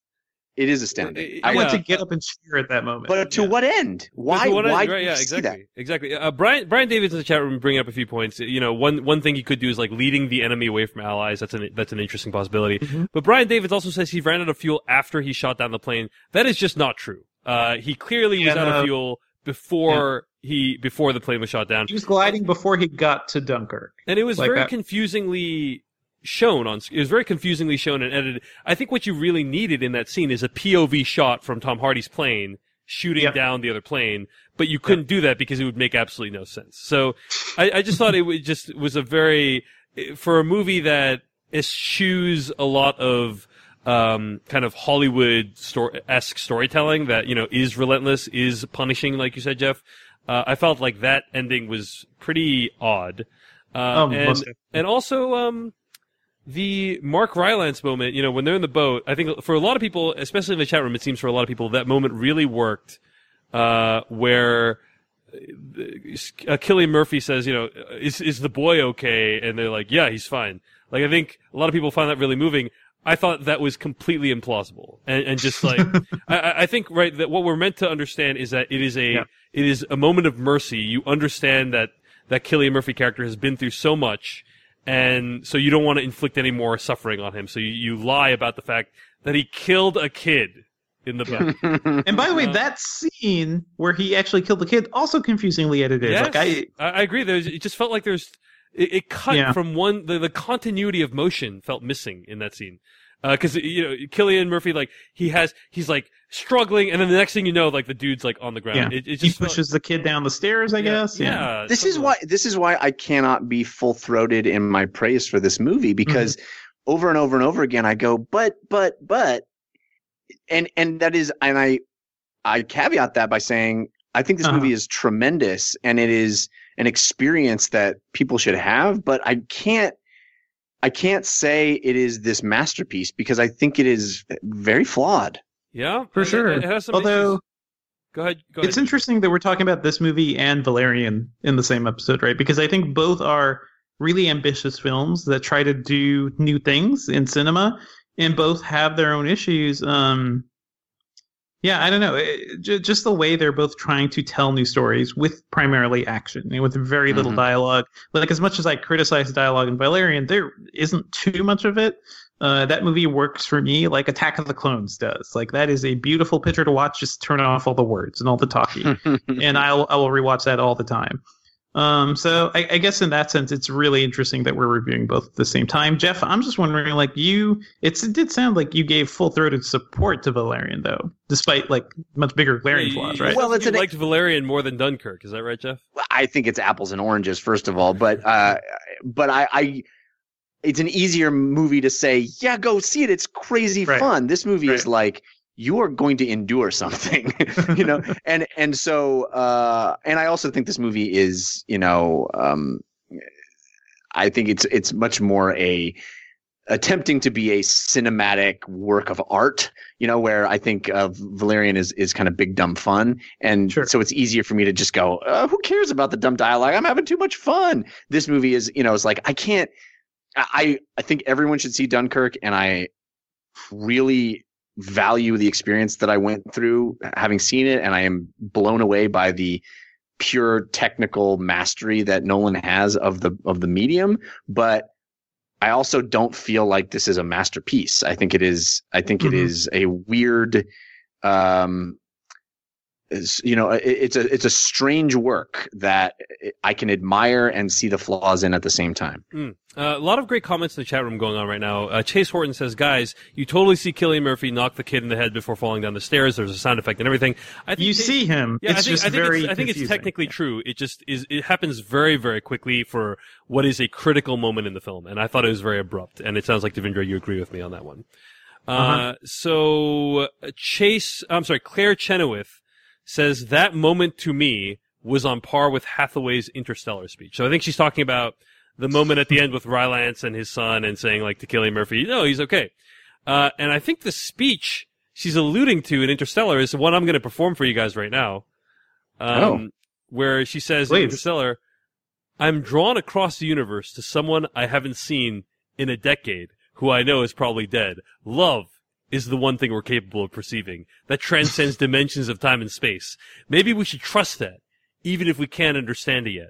S6: It is astounding.
S4: I
S5: I
S4: Yeah.
S5: want to get up and cheer at that moment.
S6: but to
S5: Yeah.
S6: what end? Why?
S4: What I-
S6: why?
S4: right, yeah,
S6: we see
S4: exactly,
S6: that?
S4: exactly. Uh, Brian Brian Davis in the chat room bringing up a few points. You know, one one thing you could do is like leading the enemy away from allies. That's an that's an interesting possibility.
S5: Mhm.
S4: But Brian Davis also says he ran out of fuel after he shot down the plane. That is just not true. Uh, he clearly was
S5: Yeah,
S4: out of fuel before he before the plane was shot down,
S5: He was gliding before he got to Dunkirk.
S4: and it was
S5: Like
S4: very
S5: that.
S4: confusingly shown on. It was very confusingly shown and edited. I think what you really needed in that scene is a POV shot from Tom Hardy's plane shooting
S5: Yep.
S4: down the other plane, but you couldn't do that because it would make absolutely no sense. So I, I just thought it was just was a very for a movie that eschews a lot of um, kind of Hollywood esque storytelling that you know is relentless, is punishing, like you said, Jeff. Uh, I felt like that ending was pretty odd, uh,
S5: most
S4: and and also um, the Mark Rylance moment. You know, when they're in the boat, I think for a lot of people, especially in the chat room, it seems for a lot of people that moment really worked, uh, where uh, Cillian Murphy says, you know, is is the boy okay? And they're like, yeah, he's fine. Like I think a lot of people find that really moving. I thought that was completely implausible, and, and just like I- I, I think right that what we're meant to understand is that it is a
S5: Yeah.
S4: it is a moment of mercy. You understand that that Cillian Murphy character has been through so much, and so you don't want to inflict any more suffering on him. So you, you lie about the fact that he killed a kid in the boat.
S5: And by the way,
S4: Uh,
S5: that scene where he actually killed the kid also confusingly edited.
S4: Yes,
S5: Like I,
S4: I, I agree. There's, it just felt like there's, it, it cut
S5: Yeah.
S4: from one, the, the continuity of motion felt missing in that scene. Uh, cause, you know, Cillian Murphy, like, he has, he's like struggling, and then the next thing you know, like, the dude's like on the ground.
S5: yeah,
S4: It, it
S5: he
S4: just felt-
S5: pushes the kid down the stairs. I
S4: yeah,
S5: guess. Yeah.
S4: Yeah.
S6: this is
S4: something
S6: why this is why I cannot be full throated in my praise for this movie because over and over and over again I go but but but and and that is and I I caveat that by saying I think this
S5: Uh-huh.
S6: movie is tremendous and it is an experience that people should have but I can't I can't say it is this masterpiece because I think it is very flawed.
S4: Yeah,
S5: For
S4: it-
S5: sure.
S4: It, has some
S5: Although
S4: issues. Go ahead. Go
S5: it's
S4: ahead.
S5: interesting that we're talking about this movie and Valerian in the same episode, right? Because I think both are really ambitious films that try to do new things in cinema, and both have their own issues. Um, yeah, I don't know. It, ju- just the way they're both trying to tell new stories with primarily action and with very little
S6: Mhm.
S5: dialogue. Like as much as I criticize dialogue in Valerian, there isn't too much of it. Uh, that movie works for me like Attack of the Clones does. Like that is a beautiful picture to watch. Just turn off all the words and all the talking, and I'll I will rewatch that all the time. Um, so I, I guess in that sense, it's really interesting that we're reviewing both at the same time. Jeff, I'm just wondering, like you, it's, it did sound like you gave full throated support to Valerian, though, despite like much bigger glaring flaws, right?
S6: Well,
S4: you
S6: it's an-
S4: liked Valerian more than Dunkirk. Is that right, Jeff?
S6: I think it's apples and oranges, first of all, but uh, but I, I, it's an easier movie to say, yeah, go see it. It's crazy
S5: Right.
S6: fun. This movie is like you are going to endure something, you know, and and so uh, and I also think this movie is, you know, um, I think it's it's much more a attempting to be a cinematic work of art you know where i think of valerian is is kind of big dumb fun. And
S5: Sure.
S6: so it's easier for me to just go uh, who cares about the dumb dialogue? I'm having too much fun. This movie is you know it's like i can't i i think everyone should see dunkirk and i really value the experience that i went through having seen it and i am blown away by the pure technical mastery that nolan has of the of the medium but I also don't feel like this is a masterpiece. I think it is. I think it
S5: Mhm.
S6: is a weird, um, is- you know, it, it's a it's a strange work that I can admire and see the flaws in at the same time.
S4: Uh, a lot of great comments in the chat room going on right now. Uh, Chase Horton says, "Guys, you totally see Cillian Murphy knock the kid in the head before falling down the stairs. There's a sound effect and everything. I think
S5: you
S4: Chase-
S5: see him.
S4: Yeah,
S5: it's
S4: I think,
S5: just
S4: I think
S5: very.
S4: it's, I think it's
S5: confusing.
S4: technically true. It just is. It happens very, very quickly for what is a critical moment in the film, and I thought it was very abrupt. And it sounds like Devindra, you agree with me on that one. Uh,
S5: Uh-huh.
S4: so uh, Chase, I'm sorry, Claire Chenoweth says that moment to me was on par with Hathaway's Interstellar speech. So I think she's talking about the moment at the end with Rylance and his son, and saying like to Cillian Murphy, no, he's okay. Uh, and I think the speech she's alluding to in Interstellar is the one I'm going to perform for you guys right now. Um, Where she says in Interstellar, I'm drawn across the universe to someone I haven't seen in a decade who I know is probably dead. Love is the one thing we're capable of perceiving that transcends dimensions of time and space. Maybe we should trust that, even if we can't understand it yet.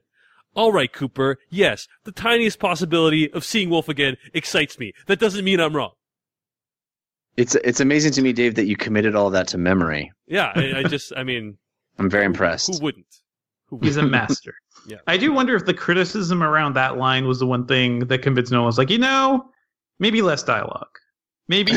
S4: All right, Cooper. Yes, the tiniest possibility of seeing Wolf again excites me. That doesn't mean I'm wrong.
S6: It's it's amazing to me, Dave, that you committed all that to memory.
S4: Yeah, I, I just, I mean,
S6: I'm very impressed.
S4: who wouldn't? Who
S5: He's
S4: wouldn't?
S5: He's a master.
S4: Yeah.
S5: I do wonder if the criticism around that line was the one thing that convinced Nolan was like, you know, maybe less dialogue, maybe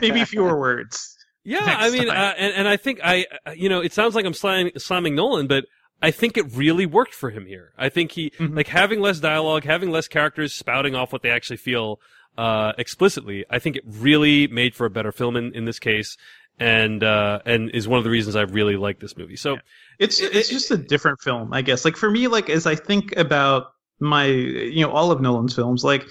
S5: maybe fewer words.
S4: Yeah, I mean, uh, and and I think I, uh, you know, it sounds like I'm slamming, slamming Nolan, but I think it really worked for him here. I think he
S5: Mhm.
S4: like having less dialogue, having less characters spouting off what they actually feel uh, explicitly. I think it really made for a better film in, in this case, and uh, and is one of the reasons I really like this movie. So
S5: It's it's just a different film, I guess. Like for me, like as I think about my you know all of Nolan's films, like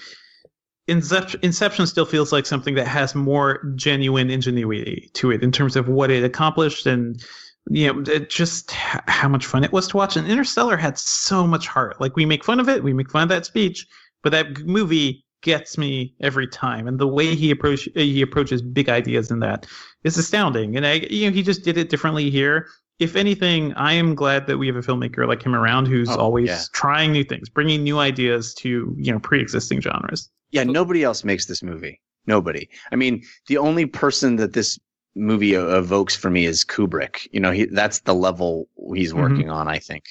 S5: Inception, still feels like something that has more genuine ingenuity to it in terms of what it accomplished and you know just how much fun it was to watch. And Interstellar had so much heart. Like we make fun of it, we make fun of that speech, but that movie gets me every time. And the way he approach he approaches big ideas in that is astounding. And I you know he just did it differently here if anything, I am glad that we have a filmmaker like him around who's
S6: Oh,
S5: always
S6: yeah.
S5: trying new things, bringing new ideas to you know pre-existing genres.
S6: Yeah, nobody else makes this movie. Nobody. I mean, the only person that this movie evokes for me is Kubrick. You know, he that's the level he's
S5: Mhm.
S6: working on. I think.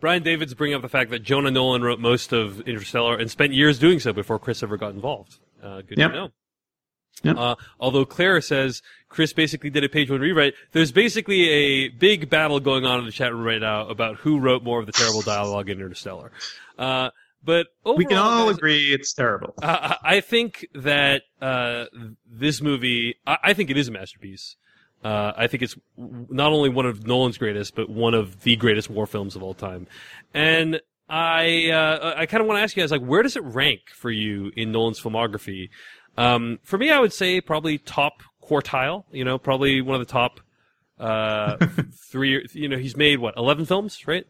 S4: Brian David's bringing up the fact that Jonah Nolan wrote most of Interstellar and spent years doing so before Chris ever got involved. Uh, good
S5: Yep.
S4: to know.
S5: Yep.
S4: Uh, although Claire says Chris basically did a page one rewrite, there's basically a big battle going on in the chat room right now about who wrote more of the terrible dialogue in Interstellar. Uh, but overall,
S5: we can all
S4: guys,
S5: agree it's terrible.
S4: uh, I think that uh, this movie, I, I think it is a masterpiece. Uh, I think it's not only one of Nolan's greatest, but one of the greatest war films of all time. And I, uh, I kind of want to ask you guys, like, where does it rank for you in Nolan's filmography? Um, for me, I would say probably top quartile. You know, probably one of the top uh, three. You know, he's made what eleven films, right?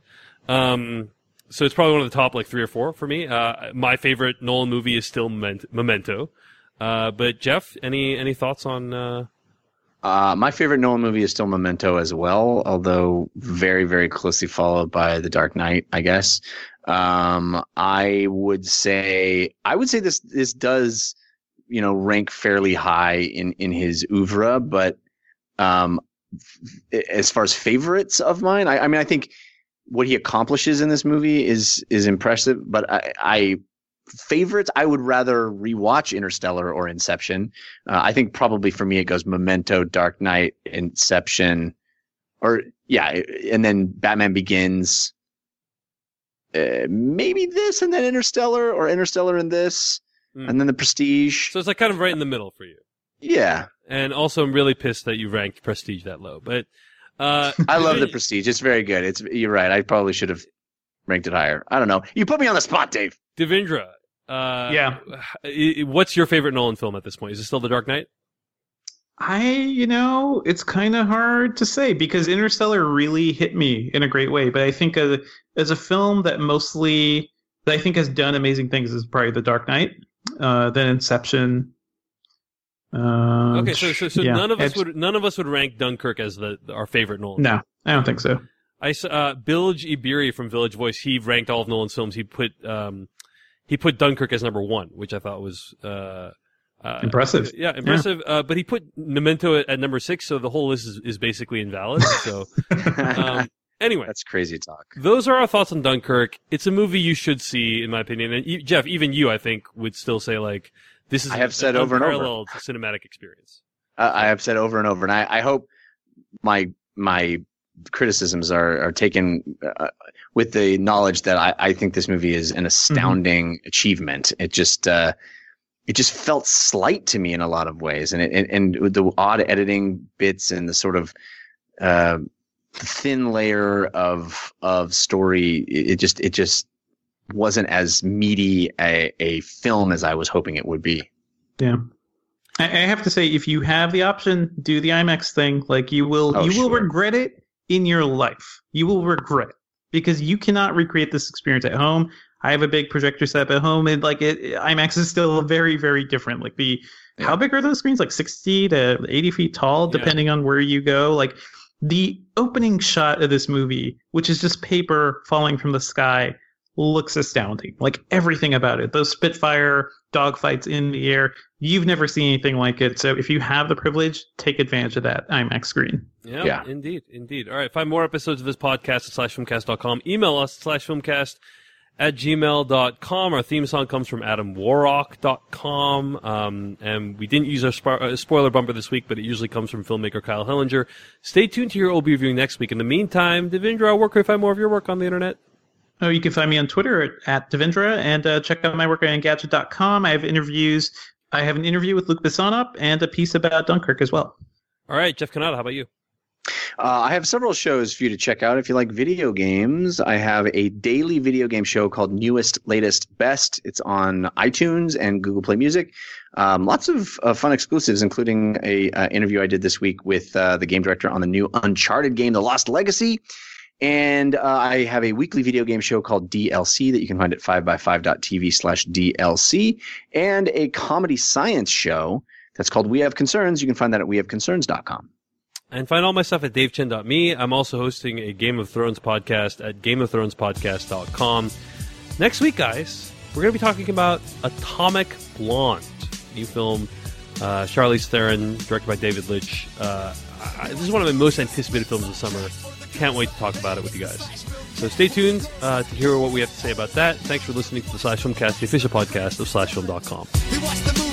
S4: Um, so it's probably one of the top like three or four for me. Uh, my favorite Nolan movie is still Memento. Uh, but Jeff, any any thoughts on? Uh,
S6: Uh, my favorite Nolan movie is still Memento as well, although very, very closely followed by The Dark Knight, I guess. Um, I would say, I would say this, this does, you know, rank fairly high in, in his oeuvre, but, um, as far as favorites of mine, I, I mean, I think what he accomplishes in this movie is, is impressive, but I, I, favorites, I would rather rewatch Interstellar or Inception. Uh, I think probably for me it goes Memento, Dark Knight, Inception, or yeah, and then Batman Begins. Uh, maybe this and then Interstellar, or Interstellar and this,
S4: Hmm.
S6: and then The Prestige.
S4: so it's like kind of right in the middle for you.
S6: yeah,
S4: And also, I'm really pissed that you ranked Prestige that low. But uh,
S6: I love The Prestige. It's very good. It's you're right. I probably should have ranked it higher. I don't know. You put me on the spot, Dave.
S4: Devindra. Uh,
S5: Yeah.
S4: i- i- What's your favorite Nolan film at this point? Is it still The Dark Knight?
S5: I, you know, it's kind of hard to say because Interstellar really hit me in a great way. But I think uh, as a film that mostly that I think has done amazing things is probably The Dark Knight, uh, then Inception. Um,
S4: Okay, so so, so
S5: yeah.
S4: none of us would none of us would rank Dunkirk as the our favorite Nolan.
S5: No, I don't think so.
S4: I saw uh, Bilge Ebiri from Village Voice. He ranked all of Nolan's films. He put um, he put Dunkirk as number one, which I thought was uh, uh,
S5: Impressive.
S4: Yeah, impressive. Uh, but he put Memento at, at number six, so the whole list is, is basically invalid. So um, anyway,
S6: That's crazy talk.
S4: those are our thoughts on Dunkirk. It's a movie you should see, in my opinion. And you, Jeff, even you, I think, would still say like this is
S6: I have
S4: an
S6: said over and over.
S4: cinematic experience.
S6: Uh, I have said over and over, and I, I hope my my criticisms are are taken uh, with the knowledge that I, I think this movie is an astounding achievement. It just uh, it just felt slight to me in a lot of ways, and it, and, and with the odd editing bits and the sort of uh, thin layer of of story, it, it just it just wasn't as meaty a, a film as I was hoping it would be.
S5: Yeah. I, I have to say, if you have the option, do the IMAX thing. Like you will,
S6: Oh,
S5: you will regret it in your life. You will regret it because you cannot recreate this experience at home. I have a big projector set up at home, and like it, IMAX is still very, very different. Like the,
S6: Yeah.
S5: how big are those screens? Like sixty to eighty feet tall,
S4: Yeah.
S5: depending on where you go. Like the opening shot of this movie, which is just paper falling from the sky, looks astounding. Like everything about it. Those Spitfire dogfights in the air, you've never seen anything like it. So if you have the privilege, take advantage of that IMAX screen.
S4: Yeah,
S6: Yeah.
S4: indeed, indeed. All right, find more episodes of this podcast at slash filmcast.com. Email us slash filmcast at gmail.com. Our theme song comes from adamwarrock.com. Um, and we didn't use our spo- uh, spoiler bumper this week, but it usually comes from filmmaker Kyle Hillinger. Stay tuned to hear what we'll be reviewing next week. In the meantime, Devindra, where can we find more of your work on the internet?
S5: Oh, you can find me on Twitter at, at Devindra and uh, check out my work at Engadget.com. I have interviews. I have an interview with Luc Besson up and a piece about Dunkirk as well.
S4: All right, Jeff Cannata, how about you?
S6: Uh, I have several shows for you to check out if you like video games. I have a daily video game show called Newest, Latest, Best. It's on iTunes and Google Play Music. Um, lots of uh, fun exclusives, including a uh, interview I did this week with uh, the game director on the new Uncharted game, The Lost Legacy. And uh, I have a weekly video game show called DLC that you can find at 5by5.tv slash DLC, and a comedy science show that's called We Have Concerns. You can find that at wehaveconcerns.com.
S4: And find all my stuff at davechen.me. I'm also hosting a Game of Thrones podcast at gameofthronespodcast.com. Next week, guys, we're going to be talking about Atomic Blonde, new film, uh, Charlize Theron, directed by David Leitch. Uh, this is one of my most anticipated films of the summer. Can't wait to talk about it with you guys. So stay tuned uh, to hear what we have to say about that. Thanks for listening to the Slash Filmcast, the official podcast of SlashFilm.com.
S7: We watch the